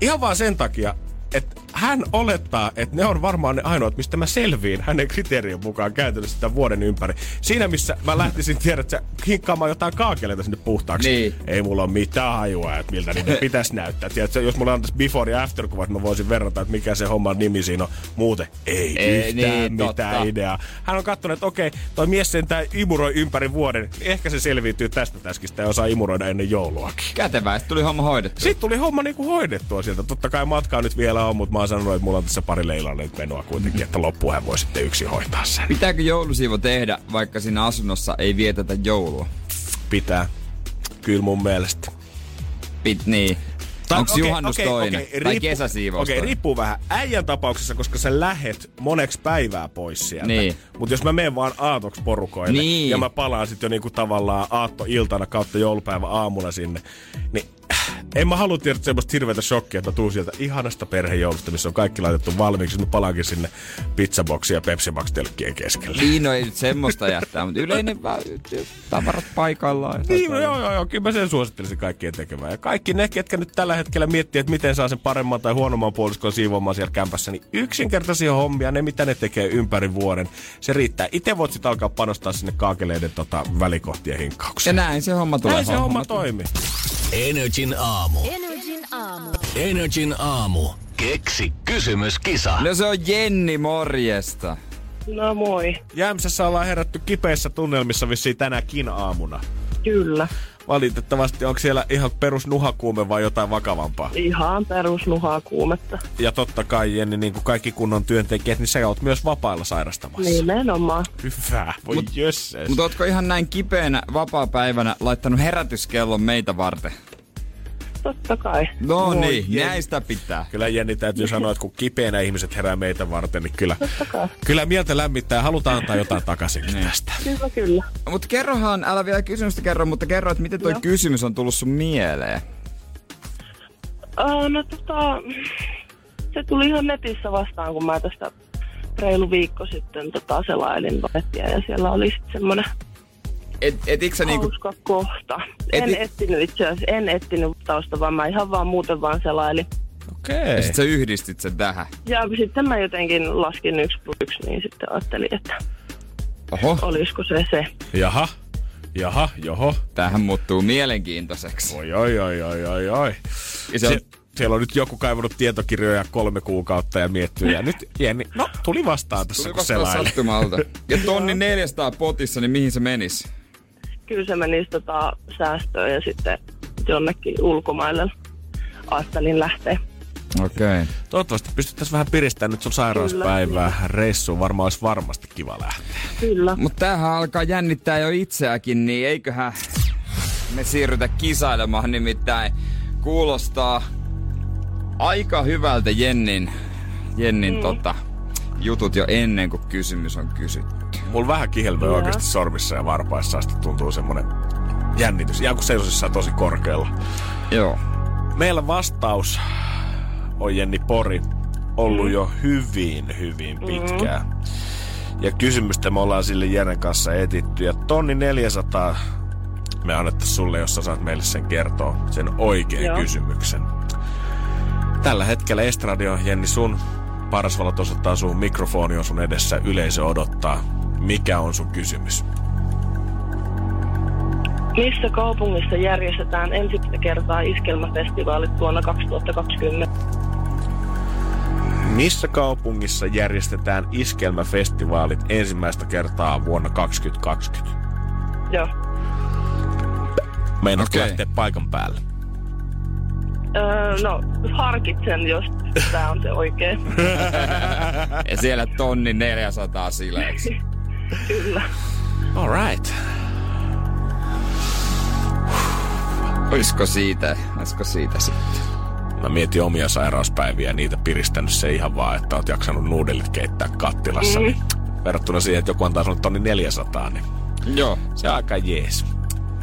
Ihan vaan sen takia, että hän olettaa, että ne on varmaan ne ainoat, mistä mä selviin hänen kriteerien mukaan käytännössä sitä vuoden ympäri. Siinä missä mä lähtisin, tiedät sä, hinkkaamaan jotain kaakeleita sinne puhtaaksi. Niin. Ei mulla ole mitään hajua, että miltä niitä pitäisi näyttää. Tiedätkö, jos mulla on tässä before ja after kuvat, mä voisin verrata, että mikä se homman nimi siinä on. Muuten ei, Ei, yhtään niin, mitään totta. ideaa. Hän on katsonut, että okei, toi mies sentään imuroi ympäri vuoden. Niin ehkä se selviytyy tästä täskistä ja osaa imuroida ennen jouluakin. Kätevää, että tuli homma hoidettu. Sitten tuli homma niinku hoidettua sieltä. Totta kai matkaa nyt vielä on, mutta mä oon sanonut, että mulla on tässä pari leilalla nyt menoa kuitenkin, että loppuun hän voi sitten yksin hoitaa sen. Pitääkö joulusiivo tehdä, vaikka siinä asunnossa ei vietetä joulua? Pitää. Kyllä mun mielestä. Pit, niin. Onko okei, juhannus okei, toinen? okei, tai riippu- kesäsiivous Okei, toinen? riippuu vähän. Äijän tapauksessa, koska sä lähet moneksi päivää pois sieltä. Niin. Mutta jos mä menen vaan aatoksi porukoille Niin. ja mä palaan sitten jo niinku tavallaan aattoiltana kautta joulupäivä aamulla sinne, niin en mä halua tiedä semmoista hirveätä shokkia, että mä tuun sieltä ihanasta perhejoulusta, missä on kaikki laitettu valmiiksi. Mä palaankin sinne pizzaboksiin ja Pepsi Max telkkien keskelle. Niin, no ei nyt semmoista jättää, mutta yleinen tavarat paikallaan. ja Niin, no, joo, joo, joo, kyllä mä sen suosittelisin kaikkien tekemään. Ja kaikki ne, ketkä nyt tällä hetkellä miettii, että miten saa sen paremman tai huonomman puoliskon siivoamaan siellä kämpässä, niin yksinkertaisia hommia, ne mitä ne tekee ympäri vuoden, se riittää. Itse voit sitten alkaa panostaa sinne kaakeleiden tota, välikohtien Ja hinkkaukseen. näin se homma tulee. Näin se homma toimii. Energin aamu. Energin aamu. Energin aamu. Keksi kysymyskisa. No se on Jenni, morjesta. No moi. Jämsässä ollaan herätty kipeissä tunnelmissa vissiin tänäkin aamuna. Kyllä. Valitettavasti onko siellä ihan perus nuhakuume vai jotain vakavampaa? Ihan perusnuhaa kuumetta. Ja totta kai Jenni, niin kuin kaikki kunnon työntekijät, niin sä oot myös vapailla sairastamassa. Nimenomaan. Hyvä, voi Mut, jösses. Mutta ootko ihan näin kipeänä vapaa-päivänä laittanut herätyskellon meitä varten? Totta kai. No Voi niin, näistä pitää. Kyllä Jenni täytyy sanoa, että kun kipeänä ihmiset herää meitä varten, niin kyllä, kyllä mieltä lämmittää ja halutaan antaa jotain takaisin Niin. tästä. Kyllä, kyllä. Mutta kerrohan, älä vielä kysymystä kerro, mutta kerro, että miten toi Joo. kysymys on tullut sun mieleen. Uh, no tota, se tuli ihan netissä vastaan, kun mä tästä reilu viikko sitten tota, selailin nettiä ja siellä oli sitten semmoinen Et, etikö sä niinku, hauska kohta. Et- En etsinyt itse asiassa, en etsinyt tausta, vaan mä ihan vaan muuten vaan selailin. Okei. ja sit sä yhdistit sen tähän? Ja sitten mä jotenkin laskin yksi plus yksi, niin sitten ajattelin, että Oho, olisiko se se. Jaha, jaha, joho. tämähän muuttuu mielenkiintoiseksi. Oi, oi, oi, oi, oi, oi. Ja se on, Sie- siellä on nyt joku kaivannut tietokirjoja kolme kuukautta ja miettii. Ja nyt Jenni, no tuli vastaan tässä, tuli kun vastaan selaili. sattumalta. Ja tonni 400 potissa, niin mihin se menis? Kyllä se menisi tota säästöön ja sitten jonnekin ulkomaille ajattelin lähteä. Okei. Okay. Toivottavasti pystyttäisiin vähän piristämään nyt sun sairauspäivää. Reissuun varmaan olisi varmasti kiva lähteä. Kyllä. Mutta tämähän alkaa jännittää jo itseäkin, niin eiköhän me siirrytä kisailemaan, nimittäin kuulostaa aika hyvältä Jennin, Jennin mm. tota, jutut jo ennen kuin kysymys on kysytty. Mulla vähän kihelmöi Joo. oikeasti sormissa ja varpaissa asti tuntuu semmonen jännitys. Ihan kun seisosissa tosi korkealla. Joo. Meillä vastaus on Jenni Pori ollut jo hyvin, hyvin pitkään. Ja kysymystä me ollaan sille Jenen kanssa etitty. Ja tonni 400 me annettaisiin sulle, jos sä saat meille sen kertoa, sen oikean Joo. kysymyksen. Tällä hetkellä Estradio, Jenni, sun paras valot osoittaa sun mikrofoni on sun edessä, yleisö odottaa. Mikä on sun kysymys? Missä kaupungissa järjestetään ensimmäistä kertaa iskelmäfestivaalit vuonna 2020? Missä kaupungissa järjestetään iskelmäfestivaalit ensimmäistä kertaa vuonna 2020? Joo. Meinaatko Okei. lähteä paikan päälle? Öö, no, harkitsen, jos tämä on se oikein. Ja siellä tonni 400 sileeksi. Kyllä. All right. Olisiko siitä, olisiko siitä sitten? Mä mietin omia sairauspäiviä ja niitä piristänyt se ihan vaan, että oot jaksanut nuudelit keittää kattilassa. Mm. Verrattuna siihen, että joku antaa sulle tonni 400, niin Joo. se on aika jees.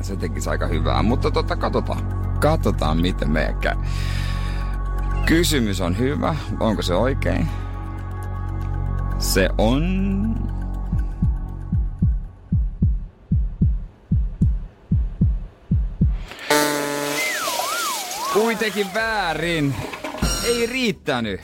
Se tekisi aika hyvää, mutta tota, katsotaan. Katsotaan, miten meidän käy. Kysymys on hyvä. Onko se oikein? Se on... Kuitenkin väärin. Ei riittänyt.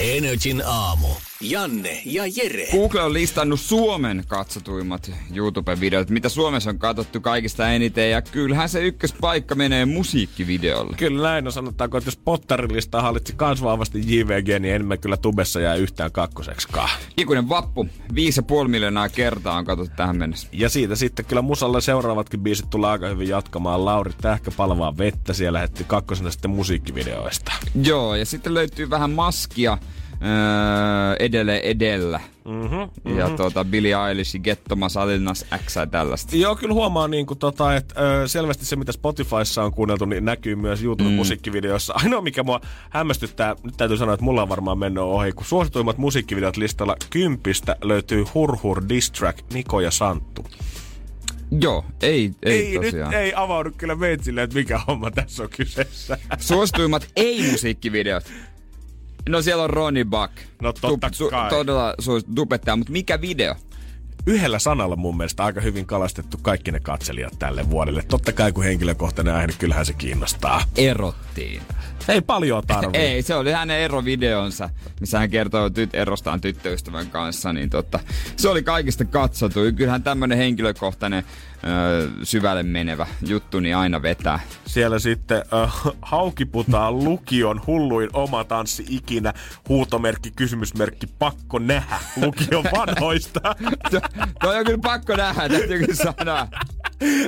Energin aamu. Janne ja Jere. Google on listannut Suomen katsotuimmat YouTube-videot, mitä Suomessa on katsottu kaikista eniten. Ja kyllähän se ykköspaikka menee musiikkivideolle. Kyllä näin on sanotaanko, että jos Pottarilista hallitsi kans vahvasti JVG, niin enemmän kyllä tubessa jää yhtään kakkoseksikaan. Ikuinen vappu. 5,5 miljoonaa kertaa on katsottu tähän mennessä. Ja siitä sitten kyllä musalle seuraavatkin biisit tulee aika hyvin jatkamaan. Lauri Tähkä palvaa vettä, siellä lähetti kakkosena sitten musiikkivideoista. Joo, ja sitten löytyy vähän maskia öö, edelle edellä. Mm-hmm, Mm-hmm. Ja tuota, Billie Eilish, Getto Masalinas X ja tällaista. Joo, kyllä huomaa, niin kuin, tota, että ö, selvästi se, mitä Spotifyssa on kuunneltu, niin näkyy myös YouTube-musiikkivideoissa. Ainoa, mikä mua hämmästyttää, nyt täytyy sanoa, että mulla on varmaan mennyt ohi, kun suosituimmat musiikkivideot listalla kympistä löytyy Hurhur Diss Track Niko ja Santtu. Joo, ei, ei, ei tosiaan. nyt ei avaudu kyllä meitsille, että mikä homma tässä on kyseessä. Suosituimmat ei-musiikkivideot. No siellä on Ronnie Buck. No totta kai. todella suosittu tubettaja, mutta mikä video? Yhdellä sanalla mun mielestä aika hyvin kalastettu kaikki ne katselijat tälle vuodelle. Totta kai kun henkilökohtainen aihe, niin kyllähän se kiinnostaa. Erottiin. Ei paljon tarvii. Ei, se oli hänen erovideonsa, missä hän kertoo tyt, erostaan tyttöystävän kanssa. Niin totta, se oli kaikista katsottu. Kyllähän tämmönen henkilökohtainen öö, syvälle menevä juttu niin aina vetää. Siellä sitten äh, haukiputaan lukion hulluin oma tanssi ikinä, huutomerkki, kysymysmerkki, pakko nähdä lukion vanhoista. To- Toi on kyllä pakko nähdä, täytyy kyllä sanoa.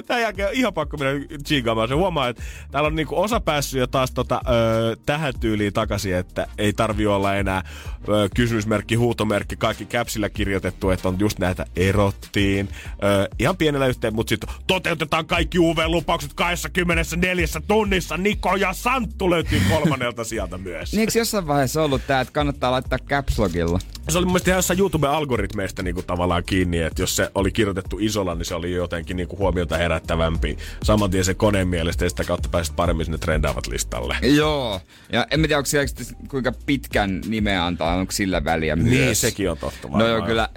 Tämän jälkeen on ihan pakko mennä chiikaamaan. Se huomaa, että täällä on niinku osa päässyt jo taas tota, ö, tähän tyyliin takaisin, että ei tarvi olla enää ö, kysymysmerkki, huutomerkki, kaikki käpsillä kirjoitettu, että on just näitä erottiin. Ö, ihan pienellä yhteen, mutta sitten toteutetaan kaikki UV-lupaukset 24 tunnissa. Niko ja Santtu löytyy kolmannelta sieltä myös. Niin eikö jossain vaiheessa ollut tää, että kannattaa laittaa caps lockilla? Se oli mun mielestä ihan jossain YouTube-algoritmeista niinku tavallaan kiinni, että jos se oli kirjoitettu isolla, niin se oli jotenkin niinku huomiota herättävämpi. Saman tien se koneen mielestä ja sitä kautta pääsit paremmin sinne trendaavat listalle. Joo. Ja en mä tiedä, onko siellä kuinka pitkän nimeä antaa, onko sillä väliä myös. Niin, sekin on totta No joo, kyllä,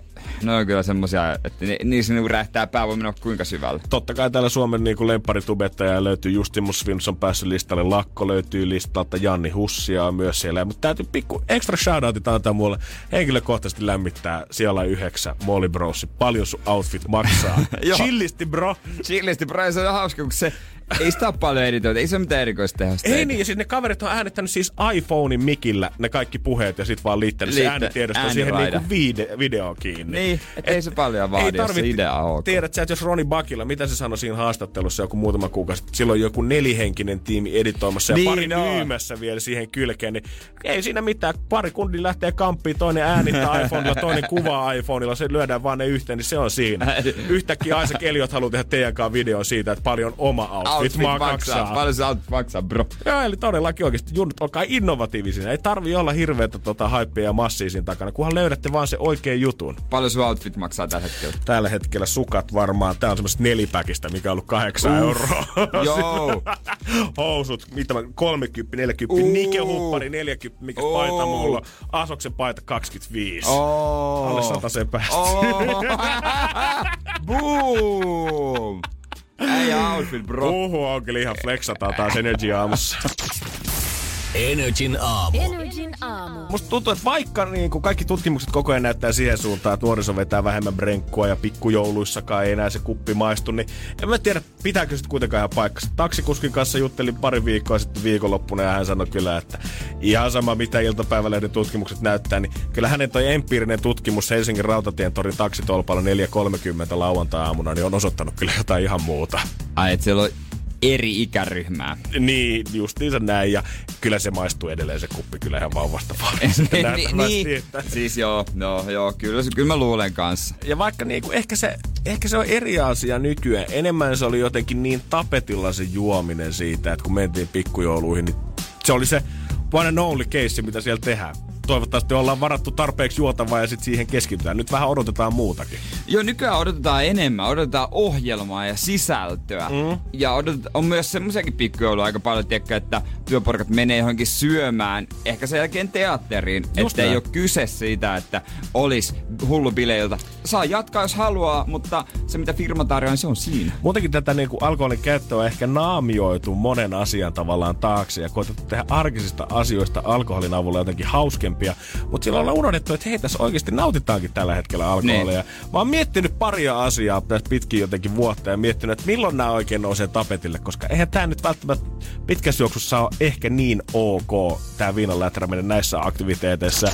no on kyllä semmosia, että ni, niissä niinku räjähtää pää, voi mennä kuinka syvällä. Totta kai täällä Suomen niin lempparitubettaja löytyy Justimus Svensson päässyt listalle, Lakko löytyy listalta, Janni Hussia on myös siellä. Mutta täytyy pikku extra shoutoutit antaa mulle. Henkilökohtaisesti lämmittää siellä yhdeksän Molly Brosi. Paljon sun outfit maksaa. Chillisti bro. Chillisti, bro, se on hauska, kun se ei sitä ole paljon editoita, ei se ole mitään erikoista tehdä. Ei niin, ja siis ne kaverit on äänettänyt siis iPhonein mikillä ne kaikki puheet ja sit vaan liittänyt se Liittä- äänitiedosto siihen ääniraida. niinku vide- videoon kiinni. Niin, et ei se paljon vaadi, jos se idea on. Tiedät sä, että jos Roni Bakilla, mitä se sanoi siinä haastattelussa joku muutama kuukausi, sitten, silloin joku nelihenkinen tiimi editoimassa ja Niin pari on. myymässä vielä siihen kylkeen, niin ei siinä mitään. Pari kundi lähtee kamppiin, toinen äänittää iPhoneilla, toinen kuvaa iPhoneilla, se lyödään vaan ne yhteen, niin se on siinä. Yhtäkkiä Isaac Elliot haluaa tehdä teidän kanssa videon siitä, että paljon oma outfit, Outfit maksaa. maksaa. Paljon se outfit maksaa, bro. Joo, eli todellakin oikeasti junnut, olkaa innovatiivisia. Ei tarvi olla hirveätä tota, hypeä ja massia siinä takana, kunhan löydätte vaan se oikean jutun. Paljon sun outfit maksaa tällä hetkellä? Tällä hetkellä sukat varmaan, tää on semmoista nelipäkistä, mikä on ollut kahdeksan Uff. euroa. Joo. Housut, mitä mä, 30, 40, Uu. Nike-huppari 40, mikä Oo. paita mulla. Asoksen paita 25. Oh. Alle sataseen päästä. Oh. Boom! Ei outfit, bro. Uhu, on kyllä ihan flexataan taas Energy aamussa. Energin aamu. Energin aamu. Musta tuntuu, että vaikka niin kuin kaikki tutkimukset koko ajan näyttää siihen suuntaan, että nuoriso vetää vähemmän brenkkua ja pikkujouluissakaan ei enää se kuppi maistu, niin en mä tiedä, pitääkö sitten kuitenkaan ihan paikkansa. Taksikuskin kanssa juttelin pari viikkoa sitten viikonloppuna ja hän sanoi kyllä, että ihan sama mitä iltapäivälehden tutkimukset näyttää, niin kyllä hänen toi empiirinen tutkimus Helsingin Rautatien torin taksitolpalla 4.30 lauantai-aamuna niin on osoittanut kyllä jotain ihan muuta. Ai, et siellä on eri ikäryhmää. Niin, justiinsa näin, ja kyllä se maistuu edelleen se kuppi kyllä ihan vauvasta vaan. niin, niin. Siis joo, no, joo, kyllä, se- kyllä mä luulen kanssa. Ja vaikka niinku, ehkä, se, ehkä se on eri asia nykyään. Enemmän se oli jotenkin niin tapetilla se juominen siitä, että kun mentiin pikkujouluihin, niin se oli se one and only case, mitä siellä tehdään. Toivottavasti ollaan varattu tarpeeksi juotavaa ja sitten siihen keskitytään. Nyt vähän odotetaan muutakin. Joo, nykyään odotetaan enemmän. Odotetaan ohjelmaa ja sisältöä. Mm. Ja odotet, on myös semmoisiakin pikkujouluja aika paljon, tiedätkö, että työporkat menee johonkin syömään, ehkä sen jälkeen teatteriin. Että ei ole kyse siitä, että olisi hullu bileiltä. Saa jatkaa, jos haluaa, mutta se mitä firma tarjoaa, niin se on siinä. Muutenkin tätä niin kuin alkoholin käyttöä on ehkä naamioitu monen asian tavallaan taakse ja koetettu tehdä arkisista asioista alkoholin avulla jotenkin hauskempia parempia. Mutta silloin ollaan unohdettu, että hei, tässä oikeasti nautitaankin tällä hetkellä alkoholia. Niin. Mä oon miettinyt paria asiaa tässä pitkin jotenkin vuotta ja miettinyt, että milloin nämä oikein nousee tapetille, koska eihän tämä nyt välttämättä pitkässä juoksussa ole ehkä niin ok, tämä viinan läträminen näissä aktiviteeteissa.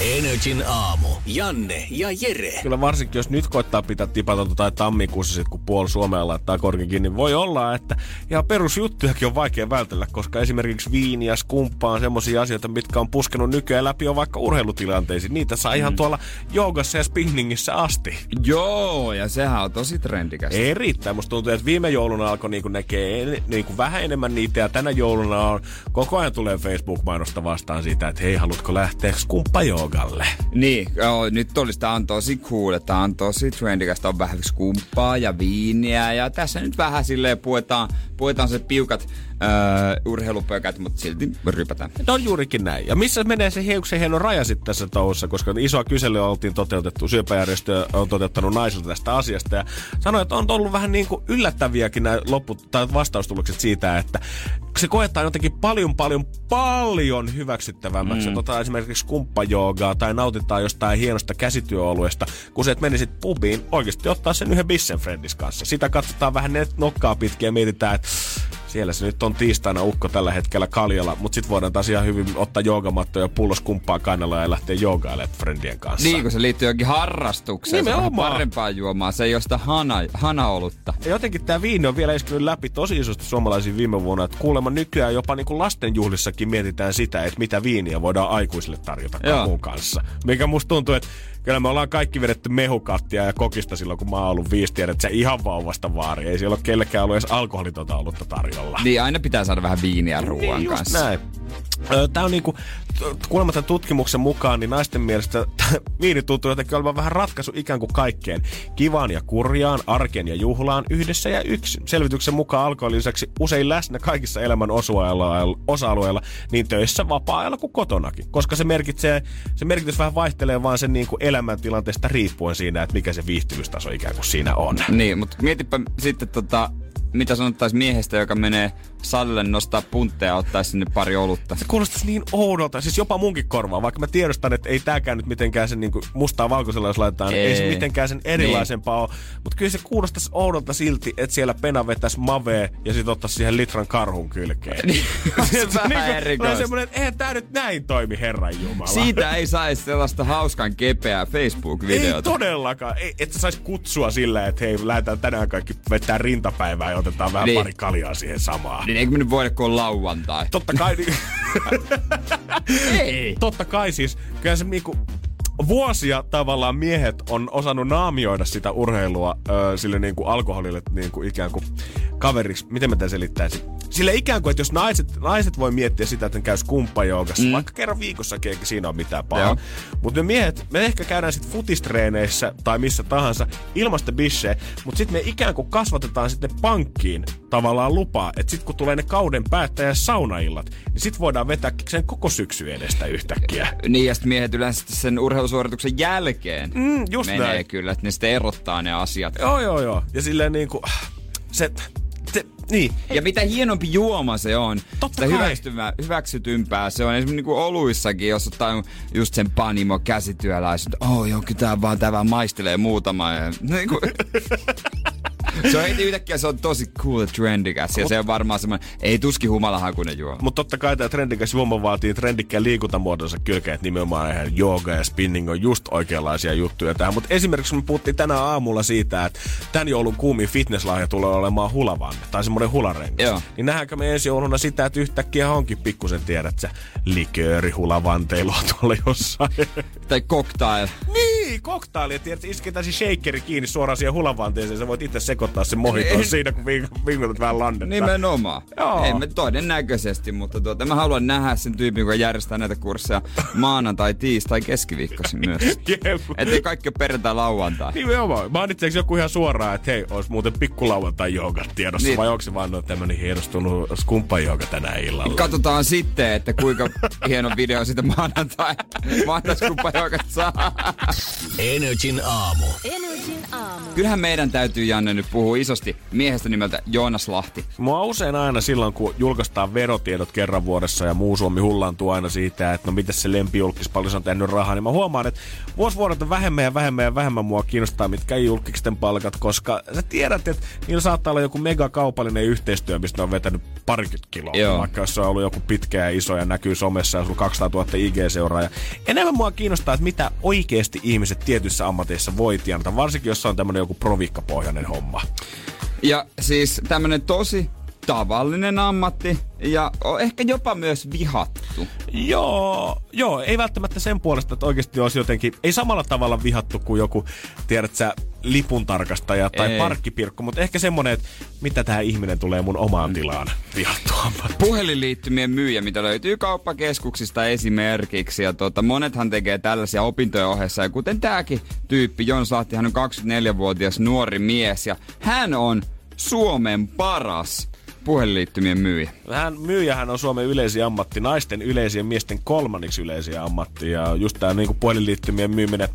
Energin aamu. Janne ja Jere. Kyllä varsinkin, jos nyt koittaa pitää tipatonta tai tammikuussa sit, kun puoli Suomea laittaa korkin kiinni, niin voi olla, että ihan perusjuttujakin on vaikea vältellä, koska esimerkiksi viini ja skumppa on semmoisia asioita, mitkä on puskenut nykyään läpi jo vaikka urheilutilanteisiin. Niitä saa mm. ihan tuolla joogassa ja spinningissä asti. Joo, ja sehän on tosi trendikästä. Erittäin. Musta tuntuu, että viime jouluna alkoi niinku näkee niinku vähän enemmän niitä ja tänä jouluna on koko ajan tulee Facebook-mainosta vastaan siitä, että hei, haluatko lähteä skumppa joogalle? Niin, joo, nyt olisi, tämä on tosi cool, tämä on tosi trendikästä, on vähän skumppaa ja viiniä ja tässä nyt vähän silleen puetaan, puetaan se piukat uh, urheilupökät, mutta silti rypätään. No on juurikin näin. Ja missä menee se hiuksen hieno raja sitten tässä touhussa, koska isoa kyselyä oltiin toteutettu, syöpäjärjestö on toteuttanut naisilta tästä asiasta ja sanoi, että on ollut vähän niin kuin yllättäviäkin nämä loppu- tai vastaustulokset siitä, että se koetaan jotenkin paljon, paljon, paljon hyväksyttävämmäksi. Mm. Tota esimerkiksi kumppajoogaa tai nautitaan jostain hienosta käsityöoluesta, kun se, että menisit pubiin, oikeasti ottaa sen yhden bissen friendis kanssa. Sitä katsotaan vähän net nokkaa pitkin ja mietitään, että siellä se nyt on tiistaina ukko tällä hetkellä kaljalla, mutta sitten voidaan taas ihan hyvin ottaa joogamattoja ja pullos kumppaa kannella ja lähteä joogailemaan friendien kanssa. Niin, kun se liittyy johonkin harrastukseen. Nimenomaan. Se on parempaa juomaa. Se ei ole sitä hana, hanaolutta. Ja jotenkin tämä viini on vielä iskenyt läpi tosi isosti suomalaisiin viime vuonna. Että kuulemma nykyään jopa niin kuin lastenjuhlissakin mietitään sitä, että mitä viiniä voidaan aikuisille tarjota muun kanssa. Mikä musta tuntuu, että kyllä me ollaan kaikki vedetty mehukattia ja kokista silloin, kun mä oon ollut viisi tiedät, että se ihan vauvasta vaari. Ei siellä ole kellekään ollut edes alkoholitonta olutta tarjolla. Niin, aina pitää saada vähän viiniä ruoan niin, kanssa. näin. Tämä on niinku, kuulemma tämän tutkimuksen mukaan, niin naisten mielestä viini tuntuu jotenkin olevan vähän ratkaisu ikään kuin kaikkeen. Kivaan ja kurjaan, arkeen ja juhlaan, yhdessä ja yksin. Selvityksen mukaan alkoholin lisäksi usein läsnä kaikissa elämän osa-alueilla, niin töissä, vapaa-ajalla kuin kotonakin. Koska se merkitsee, se merkitys vähän vaihtelee vaan sen niin kuin elämäntilanteesta riippuen siinä, että mikä se viihtyvyystaso ikään kuin siinä on. Niin, mutta mietipä sitten tota, mitä sanottaisiin miehestä, joka menee salille nostaa puntteja ja ottaa sinne pari olutta. Se kuulostaisi niin oudolta, siis jopa munkin korvaa, vaikka mä tiedostan, että ei tääkään nyt mitenkään sen niin mustaa valkoisella, jos laitetaan, ei, ei se mitenkään sen erilaisempaa niin. ole. Mutta kyllä se kuulostaisi oudolta silti, että siellä pena vetäisi mavee ja sitten ottaisi siihen litran karhun kylkeen. Niin, se on vähän niin semmoinen, että eihän tää nyt näin toimi, Herran Jumala. Siitä ei saisi sellaista hauskan kepeää Facebook-videota. Ei todellakaan. Ei, että saisi kutsua sillä, että hei, lähdetään tänään kaikki vetää rintapäivää ja otetaan vähän niin. pari kaljaa siihen samaan. Niin eikö me nyt voida, kun on lauantai? Totta kai. Niin... Ei. Totta kai siis. Kyllä se niinku, vuosia tavallaan miehet on osannut naamioida sitä urheilua ö, sille niin kuin alkoholille niin kuin ikään kuin kaveriksi. Miten mä tämän selittäisin? Sille ikään kuin, että jos naiset, naiset voi miettiä sitä, että ne käy skumppajoogassa, mm. vaikka kerran viikossa eikä siinä ole mitään pahaa. Mutta me miehet, me ehkä käydään sitten futistreeneissä tai missä tahansa ilmasta bisseä, mutta sitten me ikään kuin kasvatetaan sitten pankkiin tavallaan lupaa, että sitten kun tulee ne kauden päättäjä saunaillat, niin sitten voidaan vetää sen koko syksy edestä yhtäkkiä. Niin, ja sitten miehet yleensä sen urheilusuorituksen jälkeen mm, just menee näin. kyllä, että ne sitten erottaa ne asiat. Joo, joo, joo. Ja silleen niin kuin, se, niin. Ja mitä hienompi juoma se on, Totta sitä hyväksytympää se on. Esimerkiksi niin oluissakin, jos ottaa just sen panimo käsityöläisen, oh joo, tää vaan, tää vaan maistelee muutama. Ja, niin kuin, se on heti yhtäkkiä se on tosi cool trendikäs ja se on varmaan semmoinen, ei tuski humalahakunen juo. Mutta totta kai tämä trendikäs juoma vaatii trendikkään liikuntamuodonsa kylkeen, että nimenomaan ihan jooga ja spinning on just oikeanlaisia juttuja tähän. Mutta esimerkiksi me puhuttiin tänä aamulla siitä, että tämän joulun kuumin fitnesslahja tulee olemaan hulavanne tai semmoinen hularengas. Joo. Niin nähdäänkö me ensi jouluna sitä, että yhtäkkiä onkin pikkusen tiedät sä likööri hulavanteilua tuolla jossain. Tai cocktail. niin, koktaili, että tiedät, isketään se shakeri kiinni suoraan siihen hulavanteeseen, sä voit itse sekoittaa sen mohiton siinä, kun vinkutat vähän landetta. Nimenomaan. Joo. Ei me todennäköisesti, mutta tuota, mä haluan nähdä sen tyypin, joka järjestää näitä kursseja maanantai, tiistai, keskiviikkoisin myös. Että kaikki ole perjantai, lauantai. Nimenomaan. Mainitseeko joku ihan suoraan, että hei, olisi muuten pikkulauantai jooga tiedossa, Niin. vai onko se vaan no, tämmönen hienostunut skumppa tänä illalla? Katsotaan sitten, että kuinka hieno video siitä maanantai, maanantai saa. Energin aamu. Kyllähän meidän täytyy, Janne, nyt puhua isosti miehestä nimeltä Joonas Lahti. Mua usein aina silloin, kun julkaistaan verotiedot kerran vuodessa ja muu Suomi hullaantuu aina siitä, että no miten se lempijulkis paljon on tehnyt rahaa, niin mä huomaan, että vuosi vuodelta vähemmän ja vähemmän ja vähemmän mua kiinnostaa, mitkä ei julkisten palkat, koska sä tiedät, että niillä saattaa olla joku megakaupallinen yhteistyö, mistä ne on vetänyt parikymmentä kiloa. Joo. Vaikka jos se on ollut joku pitkä ja iso ja näkyy somessa ja sulla 200 000 IG-seuraajaa. Enemmän mua kiinnostaa, että mitä oikeasti ihmiset tietyissä ammateissa voi tienata, varsinkin jos on tämmönen joku provikkapohjainen homma. Ja siis tämmönen tosi tavallinen ammatti ja on ehkä jopa myös vihattu. Joo, joo, ei välttämättä sen puolesta, että oikeasti olisi jotenkin, ei samalla tavalla vihattu kuin joku, tiedät sä, lipuntarkastaja tai Ei. parkkipirkko, mutta ehkä semmonen, että mitä tämä ihminen tulee mun omaan tilaan vihattu ammatti. Puhelinliittymien myyjä, mitä löytyy kauppakeskuksista esimerkiksi. Ja tota, monethan tekee tällaisia opintojen ohessa. Ja kuten tääkin tyyppi, Jons Lahti, hän on 24-vuotias nuori mies. Ja hän on Suomen paras puhelinliittymien myyjä. Hän, myyjähän on Suomen yleisin ammatti, naisten yleisin ja miesten kolmanneksi yleisin ammatti. Ja just tämä niin puhelinliittymien myyminen,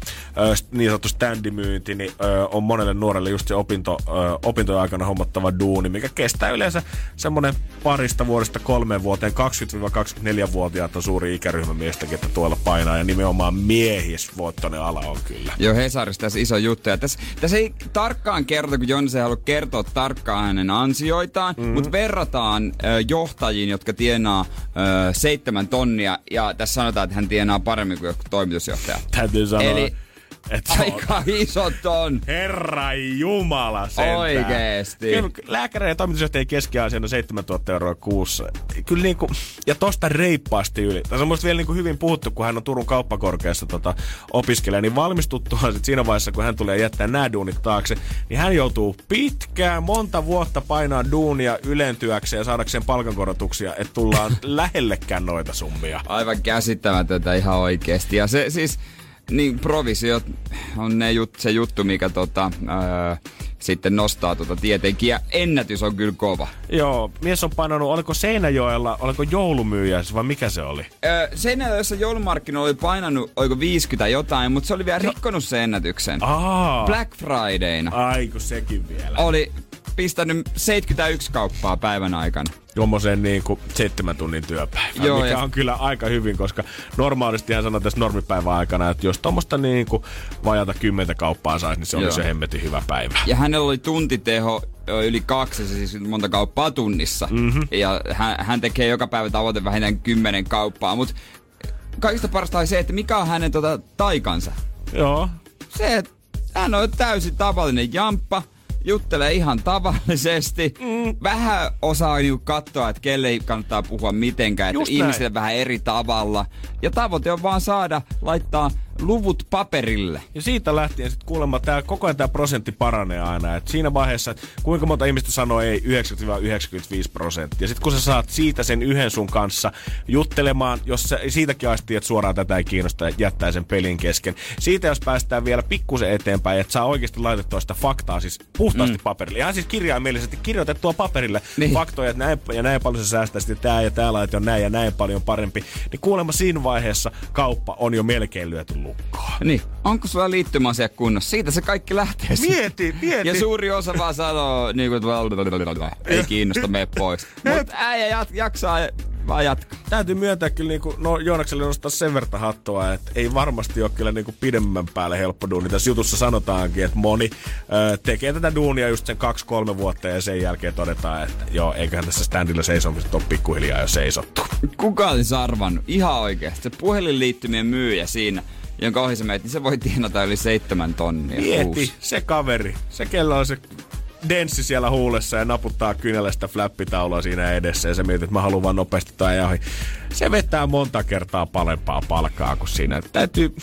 niin sanottu standimyynti, niin on monelle nuorelle just se opinto, opintojen aikana hommattava duuni, mikä kestää yleensä semmoinen parista vuodesta kolmeen vuoteen. 20-24-vuotiaat on suuri ikäryhmä miestäkin, että tuolla painaa. Ja nimenomaan miehisvoittoinen ala on kyllä. Joo, Hesarissa tässä iso juttu. Ja tässä, tässä ei tarkkaan kerrota, kun Jonas ei halua kertoa tarkkaan hänen ansioitaan, mm-hmm. mutta verrataan johtajiin, jotka tienaa seitsemän tonnia, ja tässä sanotaan, että hän tienaa paremmin kuin joku toimitusjohtaja. Täytyy sanoa, Eli että se on aika iso ton. Herra Jumala sentään. Oikeesti. Kyllä lääkäreiden ja toimitusjohtajien keskiasia on 7000 euroa kuussa. Kyllä niinku, ja tosta reippaasti yli. Tässä on musta vielä niinku hyvin puhuttu, kun hän on Turun kauppakorkeassa tota, opiskelija, niin valmistuttuaan sit siinä vaiheessa, kun hän tulee jättää nämä duunit taakse, niin hän joutuu pitkään, monta vuotta painaa duunia ylentyäkseen ja saadakseen palkankorotuksia, että tullaan lähellekään noita summia. Aivan käsittämätöntä ihan oikeesti. Ja se siis, niin provisiot on ne jut, se juttu, mikä tota, öö, sitten nostaa tota tietenkin. Ja ennätys on kyllä kova. Joo, mies on painanut, oliko Seinäjoella, oliko joulumyyjä vai mikä se oli? Öö, Seinäjoessa joulumarkkinoilla oli painanut, oiko 50 jotain, mutta se oli vielä rikkonut sen ennätyksen. Aa, Black Fridayna ai kun sekin vielä. oli pistänyt 71 kauppaa päivän aikana. tuommoiseen niin kuin seitsemän tunnin työpäivään, Joo, mikä ja- on kyllä aika hyvin, koska normaalisti hän sanoo tässä normipäivän aikana, että jos tuommoista niin kuin vajata kymmentä kauppaa saisi, niin se olisi jo hemmetin hyvä päivä. Ja hänellä oli tuntiteho yli kaksi, siis monta kauppaa tunnissa. Mm-hmm. Ja hän, hän tekee joka päivä tavoite vähintään kymmenen kauppaa, mutta kaikista parasta oli se, että mikä on hänen tota, taikansa. Joo. Se, että hän on täysin tavallinen jamppa, juttelee ihan tavallisesti. Mm. Vähän osaa niinku katsoa, että kelle ei kannattaa puhua mitenkään, että ihmisille vähän eri tavalla. Ja tavoite on vaan saada laittaa luvut paperille. Ja siitä lähtien sitten kuulemma tää, koko ajan tämä prosentti paranee aina. Et siinä vaiheessa, että kuinka monta ihmistä sanoo ei 90-95 prosenttia. Ja sitten kun sä saat siitä sen yhden sun kanssa juttelemaan, jos sä siitäkin aistii, että suoraan tätä ei kiinnosta ja jättää sen pelin kesken. Siitä jos päästään vielä pikkusen eteenpäin, että saa oikeasti laitettua sitä faktaa siis puhtaasti mm. paperille. Ihan siis kirjaimellisesti kirjoitettua paperille niin. faktoja, että näin ja näin paljon se säästää, sitten tää ja tää laite on näin ja näin paljon parempi. Niin kuulemma siinä vaiheessa kauppa on jo melkein lyöty lukkoon. Niin, onko sulla liittymäasia kunnossa? Siitä se kaikki lähtee. Mieti, mieti. Ja suuri osa vaan sanoo, niin kuin, ei kiinnosta, mene pois. Mutta äijä jat, jaksaa vaan jatkaa. Täytyy myöntää kyllä niinku, no Joonakselle nostaa sen verran hattua, että ei varmasti ole kyllä niinku pidemmän päälle helppo duuni. Tässä jutussa sanotaankin, että moni ö, tekee tätä duunia just sen kaksi-kolme vuotta ja sen jälkeen todetaan, että joo, eiköhän tässä standilla seisomisesta ole pikkuhiljaa jo seisottu. Kuka olisi arvannut? Ihan oikeasti. Se puhelinliittymien myyjä siinä, jonka ohi sä meet, niin se voi tienata yli seitsemän tonnia Mieti, kuussa. se kaveri, se kello on se denssi siellä huulessa ja naputtaa kynällä sitä flappitaulua siinä edessä ja se mietit, että mä haluan vaan nopeasti tai ohi. Se vetää monta kertaa palempaa palkkaa kuin siinä. Täytyy,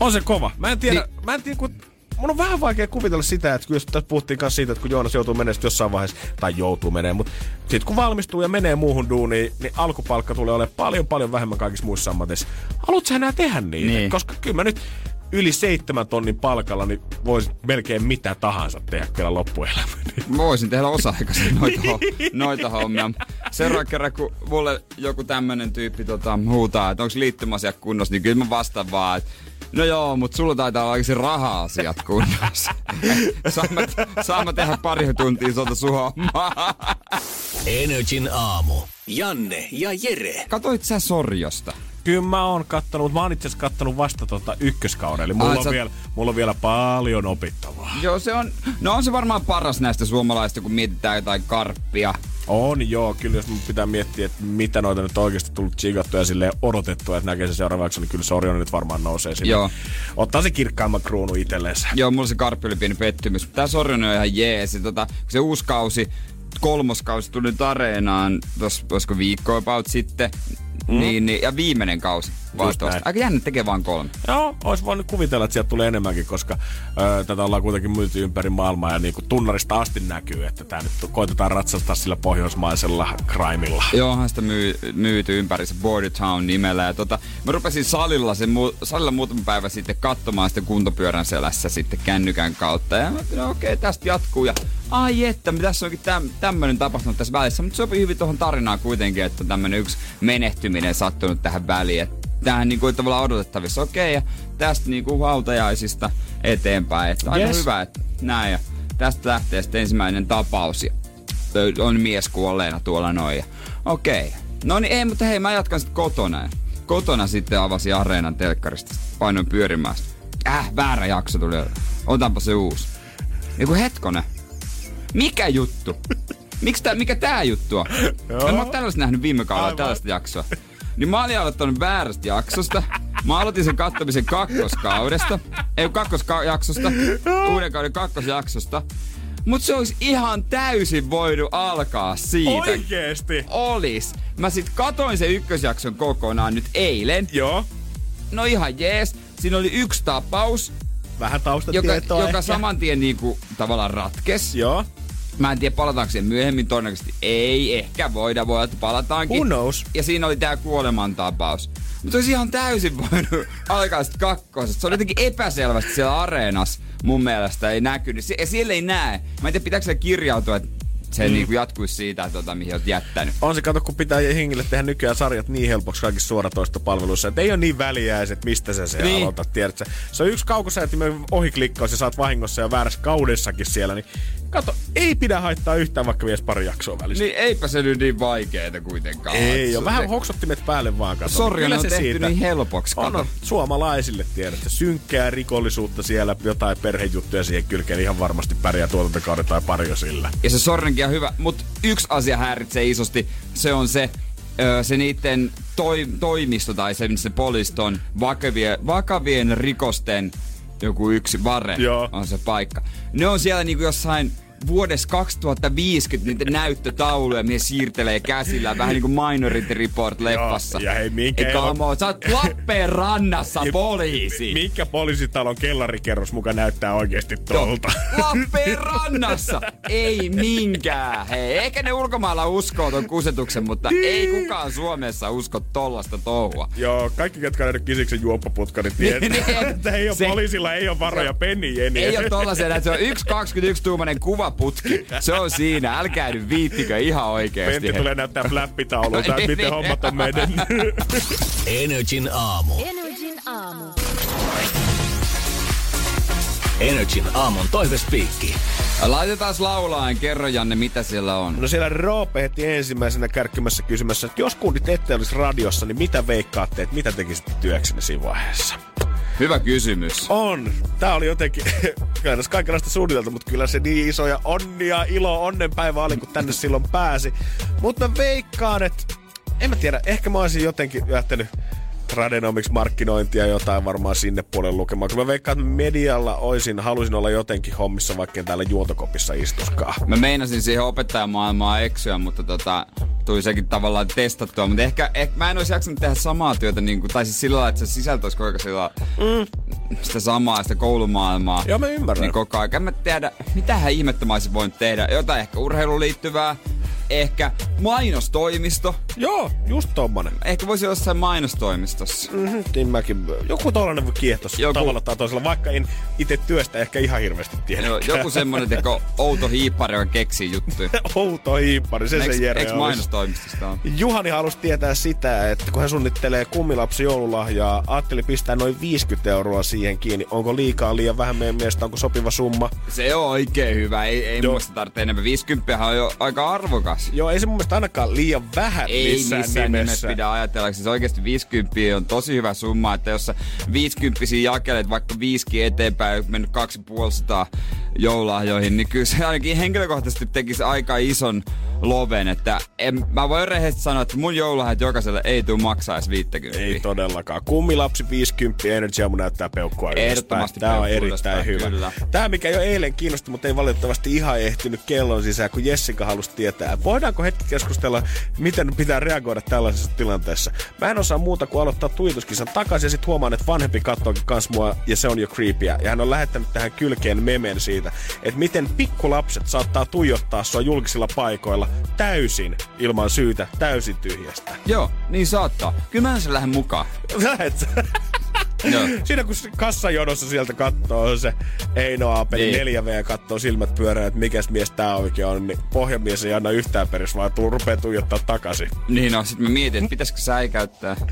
on se kova. Mä en tiedä, niin. mä en tiedä, kun mun on vähän vaikea kuvitella sitä, että kun jos tässä puhuttiin kanssa siitä, että kun Joonas joutuu menemään jossain vaiheessa, tai joutuu menemään, mutta sitten kun valmistuu ja menee muuhun duuniin, niin alkupalkka tulee olemaan paljon paljon vähemmän kaikissa muissa ammateissa. Haluatko enää tehdä niitä? Niin. Koska kyllä mä nyt yli seitsemän tonnin palkalla, niin voisi melkein mitä tahansa tehdä kyllä loppuelämä. Mä voisin tehdä osa-aikaisesti noita, ho- noita hommia. Seuraavan kerran, kun mulle joku tämmönen tyyppi tota, huutaa, että onko liittymäasia kunnossa, niin kyllä mä vastaan vaan, että No joo, mutta sulla taitaa olla se raha-asiat kunnossa. saan, mä, saan mä tehdä pari tuntia sota suhommaa. Energin aamu. Janne ja Jere. Katoit sä Sorjosta? Kyllä mä oon kattonut, mutta mä oon itse asiassa kattonut vasta tota ykköskauden, eli mulla, Ai, on sä- vielä, mulla on vielä paljon opittavaa. Joo, se on, no on se varmaan paras näistä suomalaista, kun mietitään jotain karppia. On joo, kyllä jos mun pitää miettiä, että mitä noita nyt oikeasti tullut chigattua ja silleen odotettua, että näkee se seuraavaksi, niin kyllä Sorjonen nyt varmaan nousee sinne. Joo. Ottaa se kirkkaamman kruunu itsellensä. Joo, mulla se karppi oli pieni pettymys. Tää Sorjonen on ihan jees. Tota, se uusi kausi, kolmoskausi tuli nyt areenaan, tos, olisiko viikko about sitten, mm. niin, niin, ja viimeinen kausi. Näin. Aika jännä, tekee vaan kolme. Joo, olisi voinut kuvitella, että sieltä tulee enemmänkin, koska ö, tätä ollaan kuitenkin myyty ympäri maailmaa ja niin kuin tunnarista asti näkyy, että tämä nyt koitetaan ratsastaa sillä pohjoismaisella crimella. Joo, onhan sitä myy, myyty ympäri se Border Town nimellä. Ja tota, mä rupesin salilla, sen, mu- salilla muutama päivä sitten katsomaan sitä kuntopyörän selässä sitten kännykän kautta. Ja mä no okei, tästä jatkuu. Ja ai että, tässä onkin täm, tämmöinen tapahtunut tässä välissä. Mutta sopii hyvin tuohon tarinaan kuitenkin, että tämmöinen yksi menehtyminen sattunut tähän väliin. Et tämähän niinku on tavallaan odotettavissa. Okei, ja tästä niinku hautajaisista eteenpäin. Että aika Yes. hyvä, että näin. Ja tästä lähtee sitten ensimmäinen tapaus. Ja on mies kuolleena tuolla noin. Ja- Okei. No niin, ei, mutta hei, mä jatkan sitten kotona. Kotona sitten avasi areenan telkkarista. Painoin pyörimään. Äh, väärä jakso tuli. Otanpa se uusi. Eiku hetkonen. Mikä juttu? Miks tää, mikä tää juttu on? En mä oon tällaista nähnyt viime kaudella, Aivan. tällaista jaksoa. Niin mä olin aloittanut väärästä jaksosta. Mä aloitin sen kattomisen kakkoskaudesta. Ei kakkosjaksosta. Uuden kauden kakkosjaksosta. Mut se olisi ihan täysin voinut alkaa siitä. Oikeesti? Olis. Mä sit katoin sen ykkösjakson kokonaan nyt eilen. Joo. No ihan jees. Siinä oli yksi tapaus, Vähän joka, taustatietoa joka ehkä. saman tien niinku tavallaan ratkes. Joo. Mä en tiedä palataanko siihen myöhemmin, todennäköisesti ei. Ehkä voida, voi että palataankin. Who knows? Ja siinä oli tää kuolemantapaus. Mutta olisi ihan täysin voinut alkaa sit kakkosesta. Se oli jotenkin epäselvästi siellä areenassa mun mielestä ei näkynyt. Ja siellä ei näe. Mä en tiedä, pitääkö se kirjautua, että se mm. niinku jatkuisi siitä, tota, mihin oot jättänyt. On se, kato, kun pitää hengille tehdä nykyään sarjat niin helpoksi kaikissa suoratoistopalveluissa, että ei ole niin väliä että mistä sä se Niin. aloitat, tiedätkö? Se on yksi kaukosäätimen ohiklikkaus ja saat vahingossa ja väärässä kaudessakin siellä, niin kato, ei pidä haittaa yhtään vaikka vies pari jaksoa välistä. Niin eipä se nyt niin vaikeeta kuitenkaan. Ei Se- ole, vähän se- hoksottimet päälle vaan kato. Ne on se tehty niin helpoksi, kato. on, suomalaisille tiedätkö, synkkää rikollisuutta siellä, jotain perhejuttuja siihen kylkeen, ihan varmasti pärjää tuotantokauden tai pari jo sillä. Ja se Sorrenkin on hyvä, mutta yksi asia häiritsee isosti. Se on se, se niiden toi, toimisto tai se, se poliisit on, vakavien, vakavien rikosten joku yksi varre Joo. on se paikka. Ne on siellä niinku jossain vuodessa 2050 niitä näyttötauluja, mihin siirtelee käsillä, vähän niin kuin Minority Report leffassa. Joo, ja hei, minkä Ei, come on, sä oot Lappeenrannassa poliisi. Minkä poliisitalon kellarikerros muka näyttää oikeasti tolta? Lappeenrannassa! ei minkään. Hei, ehkä ne ulkomailla uskoo ton kusetuksen, mutta ei kukaan Suomessa usko tollasta touhua. Joo, kaikki, ketkä on kisiksen juoppaputka, niin tietää, Niin, että ei ole, se- poliisilla ei ole varoja penni jeniä. Ei ole tollasen, että se on yksi 21-tuumainen kuvaputki. Se on siinä. Älkää nyt viittikö ihan oikeesti. Pentti tulee näyttää flappitaululta, että Niin, miten niin. hommat on mennyt. Energin aamu. Energin aamu. Energin aamun toivespiikki. Laitetaan laulaan, kerro Janne, mitä siellä on. No siellä Roope heti ensimmäisenä kärkkymässä kysymässä, että jos kuulit ette olisi radiossa, niin mitä veikkaatte, että mitä tekisitte työksenne siinä vaiheessa? Hyvä kysymys. On. Tää oli jotenkin, tässä kaikenlaista suunniteltu, mutta kyllä se niin iso ja onnia, ilo, onnenpäivä oli, kun tänne silloin pääsi. Mutta mä veikkaan, että en mä tiedä, ehkä mä olisin jotenkin lähtenyt Tradenomics markkinointia jotain varmaan sinne puolelle lukemaan. Kun mä veikkaan, että medialla olisin, haluaisin olla jotenkin hommissa, vaikka en täällä juotokopissa istuskaan. Mä meinasin siihen opettajamaailmaa eksyä, mutta tota, tuli sekin tavallaan testattua. Mutta ehkä, ehkä mä en olisi jaksanut tehdä samaa työtä, niin kuin, tai siis sillä lailla, että se sisältö olisi koko sillä, mm. sitä samaa, sitä koulumaailmaa. Joo, mä ymmärrän. Niin koko ajan. En mä tiedä, mitähän ihmettä mä olisin voinut tehdä. Jotain ehkä urheiluun liittyvää, ehkä mainostoimisto. Joo, just tommonen. Ehkä voisi olla jossain mainostoimistossa. Mm-hmm, niin mäkin, joku tollanen voi kiehtos Joku- tavalla tai toisella, vaikka en itse työstä ehkä ihan hirveästi tiedä. Joo, joku semmonen teko outo hiippari, joka keksii juttuja. Outo hiippari, se se Jere olisi. mainostoimistosta on? Juhani halusi tietää sitä, että kun hän suunnittelee kummilapsi joululahjaa, ajatteli pistää noin 50 euroa siihen kiinni. Onko liikaa liian vähän meidän mielestä, onko sopiva summa? Se on oikein hyvä. Ei, ei muista tarvitse enemmän. 50 on jo aika arvokas. Joo, ei se mun mielestä ainakaan liian vähän Ei missään, missään nimessä nimessä. pidä ajatella. Siis oikeasti 50 on tosi hyvä summa, että jos sä 50 jakelet vaikka viisikin eteenpäin, mennyt 250 joululahjoihin, niin kyllä se ainakin henkilökohtaisesti tekisi aika ison loven, että en, mä voin rehellisesti sanoa, että mun joululahjat jokaiselle ei tule maksaa edes 50. Ei todellakaan. Kummilapsi 50, Energy Aamu näyttää peukkua Ehdottomasti Tämä on erittäin hyvä. kyllä. Tämä, mikä jo eilen kiinnosti, mutta ei valitettavasti ihan ehtinyt kellon sisään, kun Jessica halusi tietää. Voidaanko hetki keskustella, miten pitää reagoida tällaisessa tilanteessa? Mä en osaa muuta kuin aloittaa tuituskisan takaisin ja sitten huomaan, että vanhempi katsookin kans mua ja se on jo creepyä. Ja hän on lähettänyt tähän kylkeen memen siitä, että miten pikkulapset saattaa tuijottaa sua julkisilla paikoilla täysin ilman syytä, täysin tyhjästä. Joo, niin saattaa. Kyllä mä en sen lähden mukaan. Lähet Joo. Siinä kun kassajonossa sieltä kattoo se Eino Aapeli Niin. 4V ja kattoo silmät pyörää, että mikäs mies tää oikein on, niin pohjamies ei anna yhtään peris, vaan tuu, rupee tuijottaa takaisin. Niin no, sit mä mietin, että pitäisikö säikäyttää.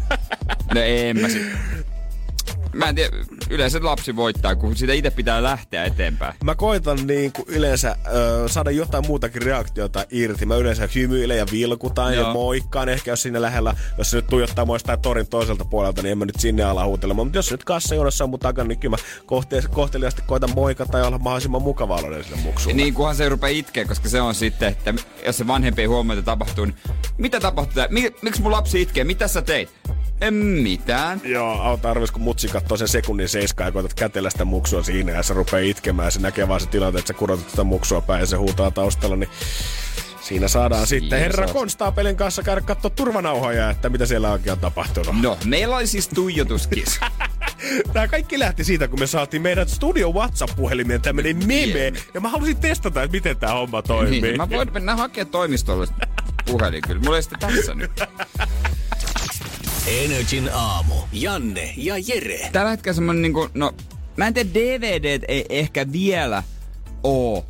No en mä sit... Mä en tiedä, yleensä lapsi voittaa, kun sitä itse pitää lähteä eteenpäin. Mä koitan niin kuin yleensä ö, saada jotain muutakin reaktiota irti. Mä yleensä hymyilen ja vilkutan ja Joo. moikkaan ehkä, jos siinä lähellä, jos se nyt tuijottaa jostain torin toiselta puolelta, niin en mä nyt sinne ala huutelemaan. Mutta jos se nyt kassajonossa on mun takana, niin kyllä mä kohte- kohteliaasti koitan moikata ja olla mahdollisimman mukava oloinen sille muksulle. Niin kunhan se ei rupea itkeä, koska se on sitten, että jos se vanhempi että tapahtuu, niin mitä tapahtuu? Mi- miksi mun lapsi itkee? Mitä sä teit? En mitään. Joo, auta arvis, kun mutsi katsoo sen sekunnin seiskaa ja koetat kätellä sitä muksua siinä ja se rupeaa itkemään ja se näkee vaan se tilanne, että sä kurotat sitä muksua päin ja se huutaa taustalla, niin siinä saadaan Siinä sitten herra saat- konstaapelin kanssa käydä katsoa turvanauhoja, että mitä siellä oikein on tapahtunut. No, meillä oli siis tuijotuskis. Tää kaikki lähti siitä, kun me saatiin meidän studio WhatsApp-puhelimeen tämmönen meme, ja mä halusin testata, että miten tää homma toimii. niin, mä voin mennä hakemaan toimistolle puhelin kyllä. Mulla ei sitä tässä nyt. Energin aamu. Janne ja Jere. Tällä hetkellä semmonen niinku, no mä en tiedä, DVDt ei ehkä vielä oo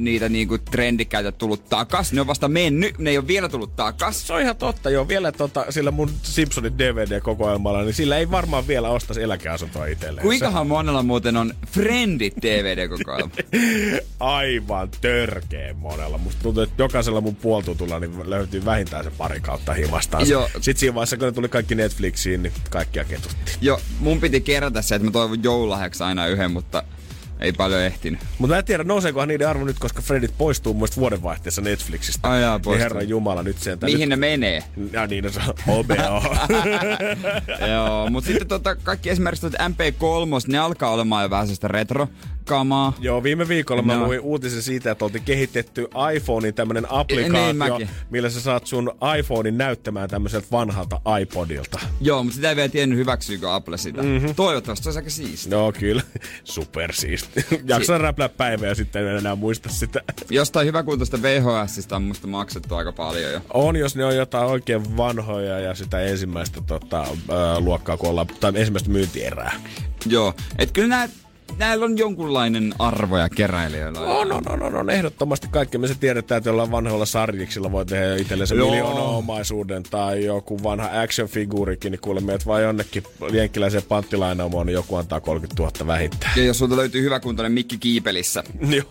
niitä niinku trendikkäitä tullut takas. Ne on vasta mennyt, ne ei ole vielä tullut takas. Se on ihan totta, joo. Vielä tota, sillä mun Simpsonin DVD-kokoelmalla, niin sillä ei varmaan vielä ostaisi eläkeasuntoa itselleen. Kuinkahan monella muuten on Friendit DVD-kokoelma? aivan törkeen monella. Musta tuntuu, että jokaisella mun puoltutulla niin löytyy vähintään se pari kautta himastaan. Joo. Sitten siinä vaiheessa, kun ne tuli kaikki Netflixiin, niin kaikkia ketuttiin. Jo, mun piti kerätä se, että mä toivon joululahjaksi aina yhden, mutta ei paljon ehtinyt. Mutta mä en tiedä, nouseekohan niiden arvo nyt, koska Fredit poistuu muista vuodenvaihteessa Netflixistä. Ai jaa, niin herran jumala, nyt sen Mihin ne menee? Ja niin, no se HBO. Joo, mutta sitten tota, kaikki esimerkiksi tuota MP3, ne alkaa olemaan jo vähän sellaista retro-kamaa. Joo, viime viikolla mä No. luin uutisen siitä, että oltiin kehitetty iPhonein tämmönen Niin applikaatio, mäkin. millä sä saat sun iPhonein näyttämään tämmöiseltä vanhalta iPodilta. Joo, mutta sitä ei vielä tiennyt hyväksyykö Apple sitä. Mm-hmm. Toivottavasti se olisi aika siistiä. No kyllä, supersiisti. Jaksaa räplää päivää ja sitten en enää muista sitä. Jostain hyväkuntoista VHSista on musta maksettu aika paljon jo. On, jos ne on jotain oikein vanhoja ja sitä ensimmäistä tota, ää, luokkaa, kun ollaan, tai ensimmäistä myyntierää. Joo, et kyllä nää, näillä on jonkunlainen arvo ja keräilijöillä. On, on, on, on, on, ehdottomasti kaikki. Me se tiedetään, että jollain vanhoilla sarjiksilla voi tehdä itsellensä Joo. miljoonaomaisuuden tai joku vanha action-figuurikin, niin kuule meet vaan jonnekin jenkkiläiseen panttilainaamoon, niin joku antaa 30 000 vähintään. Ja jos sulta löytyy hyväkuntoinen mikki kiipelissä,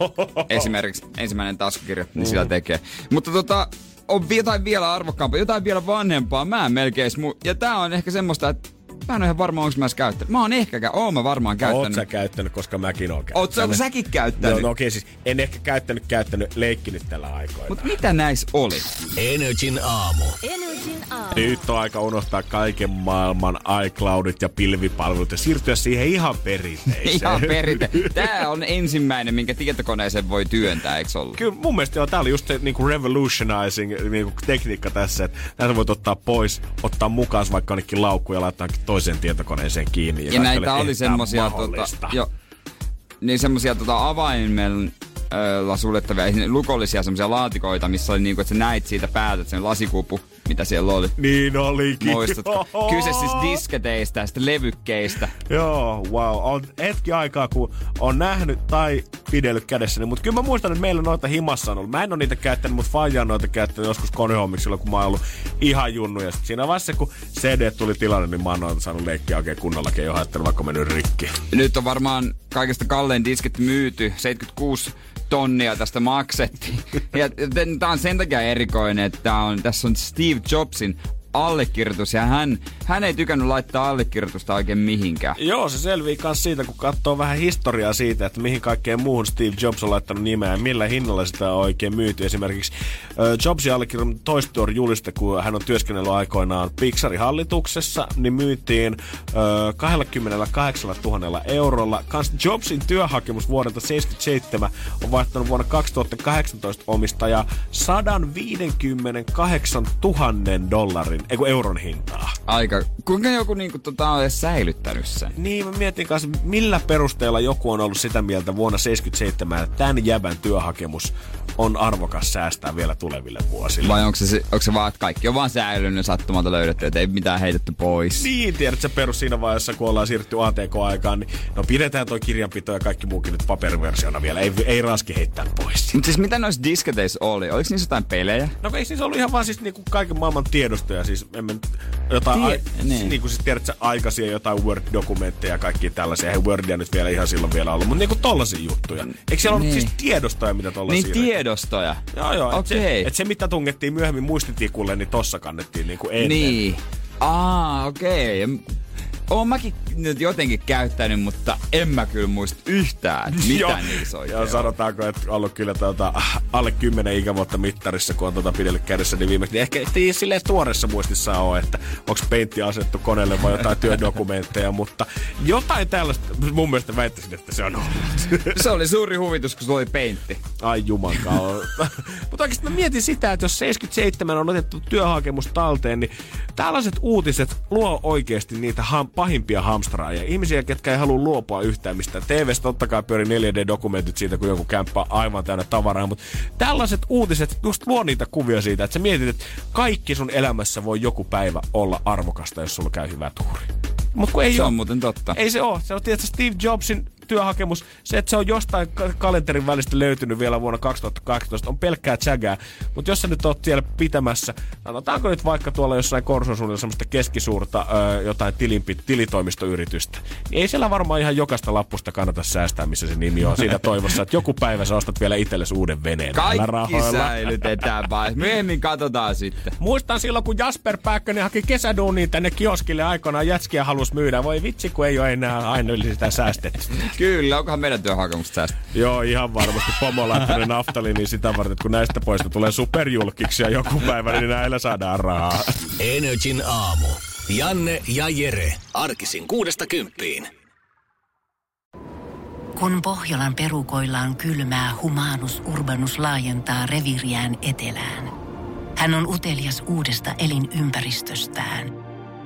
esimerkiksi ensimmäinen taskukirja, niin sillä tekee. Mutta tota, on jotain vielä arvokkaampaa, jotain vielä vanhempaa. Mä en melkein smu- Ja tää on ehkä semmoista, että mä en ole ihan varma, onko mä edes käyttänyt. Mä oon ehkä, kä- oon mä varmaan Oot käyttänyt. sä käyttänyt, koska mäkin oon Oot käyttänyt. sä, onko säkin käyttänyt? No, no okei, siis en ehkä käyttänyt, käyttänyt, leikkinyt tällä aikoina. Mutta mitä näissä oli? Energin aamu. Energin aamu. Nyt on aika unohtaa kaiken maailman iCloudit ja pilvipalvelut ja siirtyä siihen ihan perinteiseen. Ihan perinte. Tää on ensimmäinen, minkä tietokoneeseen voi työntää, eikö ollut? Kyllä mun mielestä joo, tää oli just se niinku revolutionizing niinku tekniikka tässä, että tästä voit ottaa pois, ottaa mukaan vaikka jonnekin laukkuun ja laittaa toiseen tietokoneeseen kiinni. Ja kaikki näitä oli semmosia, tota, jo, niin semmosia tota avaimen suljettavia, lukollisia semmoisia laatikoita, missä oli niinku, että sä näit siitä päältä, että se lasikupu, mitä siellä oli. Niin olikin. Muistatko? Kyse siis disketeistä ja sitten levykkeistä. Joo, wow. On hetki aikaa, kun on nähnyt tai pidellyt kädessäni, mutta kyllä mä muistan, että meillä noita himassa on ollut. Mä en ole niitä käyttänyt, mutta Faija on noita käyttänyt joskus konehommiksi silloin, kun mä oon ollut ihan junnu. Ja siinä vaiheessa, kun CD tuli tilanne, niin mä oon noita saanut leikkiä oikein kunnollakin jo haettanut, vaikka mennyt rikki. Nyt on varmaan kaikista kallein diskit myyty. 76 tonnia tästä maksettiin. Ja tämä on sen takia erikoinen, että on, tässä on Steve Jobsin allekirjoitus ja hän, hän ei tykännyt laittaa allekirjoitusta oikein mihinkään. Joo, se selvii myös siitä, kun katsoo vähän historiaa siitä, että mihin kaikkeen muuhun Steve Jobs on laittanut nimeä ja millä hinnalla sitä on oikein myyty. Esimerkiksi äh, Jobsin allekirjoitettu Toy Story juliste, kun hän on työskennellyt aikoinaan Pixarin hallituksessa, niin myytiin äh, 28 000 eurolla. Kans Jobsin työhakemus vuodelta 77 on vaihtanut vuonna 2018 omistaja 158 000 dollarin dollarin, eikö euron hintaa. Aika. Kuinka joku niinku tota on edes säilyttänyt sen? Niin, mä mietin kanssa, millä perusteella joku on ollut sitä mieltä vuonna 77, että tämän jäbän työhakemus on arvokas säästää vielä tuleville vuosille. Vai onko se, onko se vaan, että kaikki on vaan säilynyt sattumalta löydetty, että ei mitään heitetty pois? Niin, tiedät se perus siinä vaiheessa, kun ollaan siirrytty ATK-aikaan, niin no pidetään toi kirjanpito ja kaikki muukin nyt paperiversiona vielä. Ei, ei raski heittää pois. Mutta siis mitä noissa disketeissa oli? Oliko niissä jotain pelejä? No ei siis ollut ihan vaan siis niinku kaiken maailman tiedostoja. Siis emme, jotain, Tie- ai, niin. niinku siis tiedät sä aikaisia jotain Word-dokumentteja ja kaikki tällaisia. Ei Wordia nyt vielä ihan silloin vielä ollut, mutta niinku tollasia juttuja. Eikö siellä niin. ollut siis tiedostoja, mitä tollasia? Niin tiedostoja. Joo, joo. Okay. Et se, et se, mitä tungettiin myöhemmin muistitikulle, niin tossa kannettiin niinku ennen. Niin. Aa, okei. Okay oon mäkin nyt jotenkin käyttänyt, mutta en mä kyllä muista yhtään, mitä niissä oikein Joo, sanotaanko, että ollut kyllä tuota, alle 10 ikävuotta mittarissa, kun on tuota pidellyt kädessä, niin viimeksi, niin ehkä ei silleen tuoreessa muistissa ole, että onko peintti asettu koneelle vai jotain työdokumentteja, mutta jotain tällaista mun mielestä väittäisin, että se on ollut. se oli suuri huvitus, kun se oli peintti. Ai jumankaan. mutta oikeasti mä mietin sitä, että jos 77 on otettu työhakemus talteen, niin tällaiset uutiset luo oikeasti niitä ham- pahimpia hamstraajia. Ihmisiä, ketkä ei halua luopua yhtään mistään. TVstä totta kai pyöri 4D-dokumentit siitä, kun joku kämppä aivan täynnä tavaraa, mutta tällaiset uutiset just luo niitä kuvia siitä, että sä mietit, että kaikki sun elämässä voi joku päivä olla arvokasta, jos sulla käy hyvä tuuri. Mut kun ei se ole, on muuten totta. Ei se ole. Se on tietysti Steve Jobsin työhakemus, se, että se on jostain kalenterin välistä löytynyt vielä vuonna 2018, on pelkkää tsägää. Mutta jos sä nyt oot siellä pitämässä, sanotaanko nyt vaikka tuolla jossain Korsosuunnilla semmoista keskisuurta ö, jotain tilimpi, tilitoimistoyritystä, niin ei siellä varmaan ihan jokaista lappusta kannata säästää, missä se nimi on. Siinä toivossa, että joku päivä sä ostat vielä itsellesi uuden veneen. Kaikki säilytetään vaan. Myöhemmin katsotaan sitten. Muistan silloin, kun Jasper Pääkkönen haki kesäduuniin tänne kioskille aikoinaan jätskiä halus myydä. Voi vitsi, kun ei ole enää aina sitä säästetty. Kyllä, onkohan meidän työhakemusta tästä? Joo, ihan varmasti. Pomo laittanut naftaliiniin sitä varten, että kun näistä poista tulee superjulkiksi ja joku päivä, niin näillä saadaan rahaa. Energin aamu. Janne ja Jere. Arkisin kuudesta kymppiin. Kun Pohjolan perukoillaan kylmää, humanus urbanus laajentaa reviriään etelään. Hän on utelias uudesta elinympäristöstään –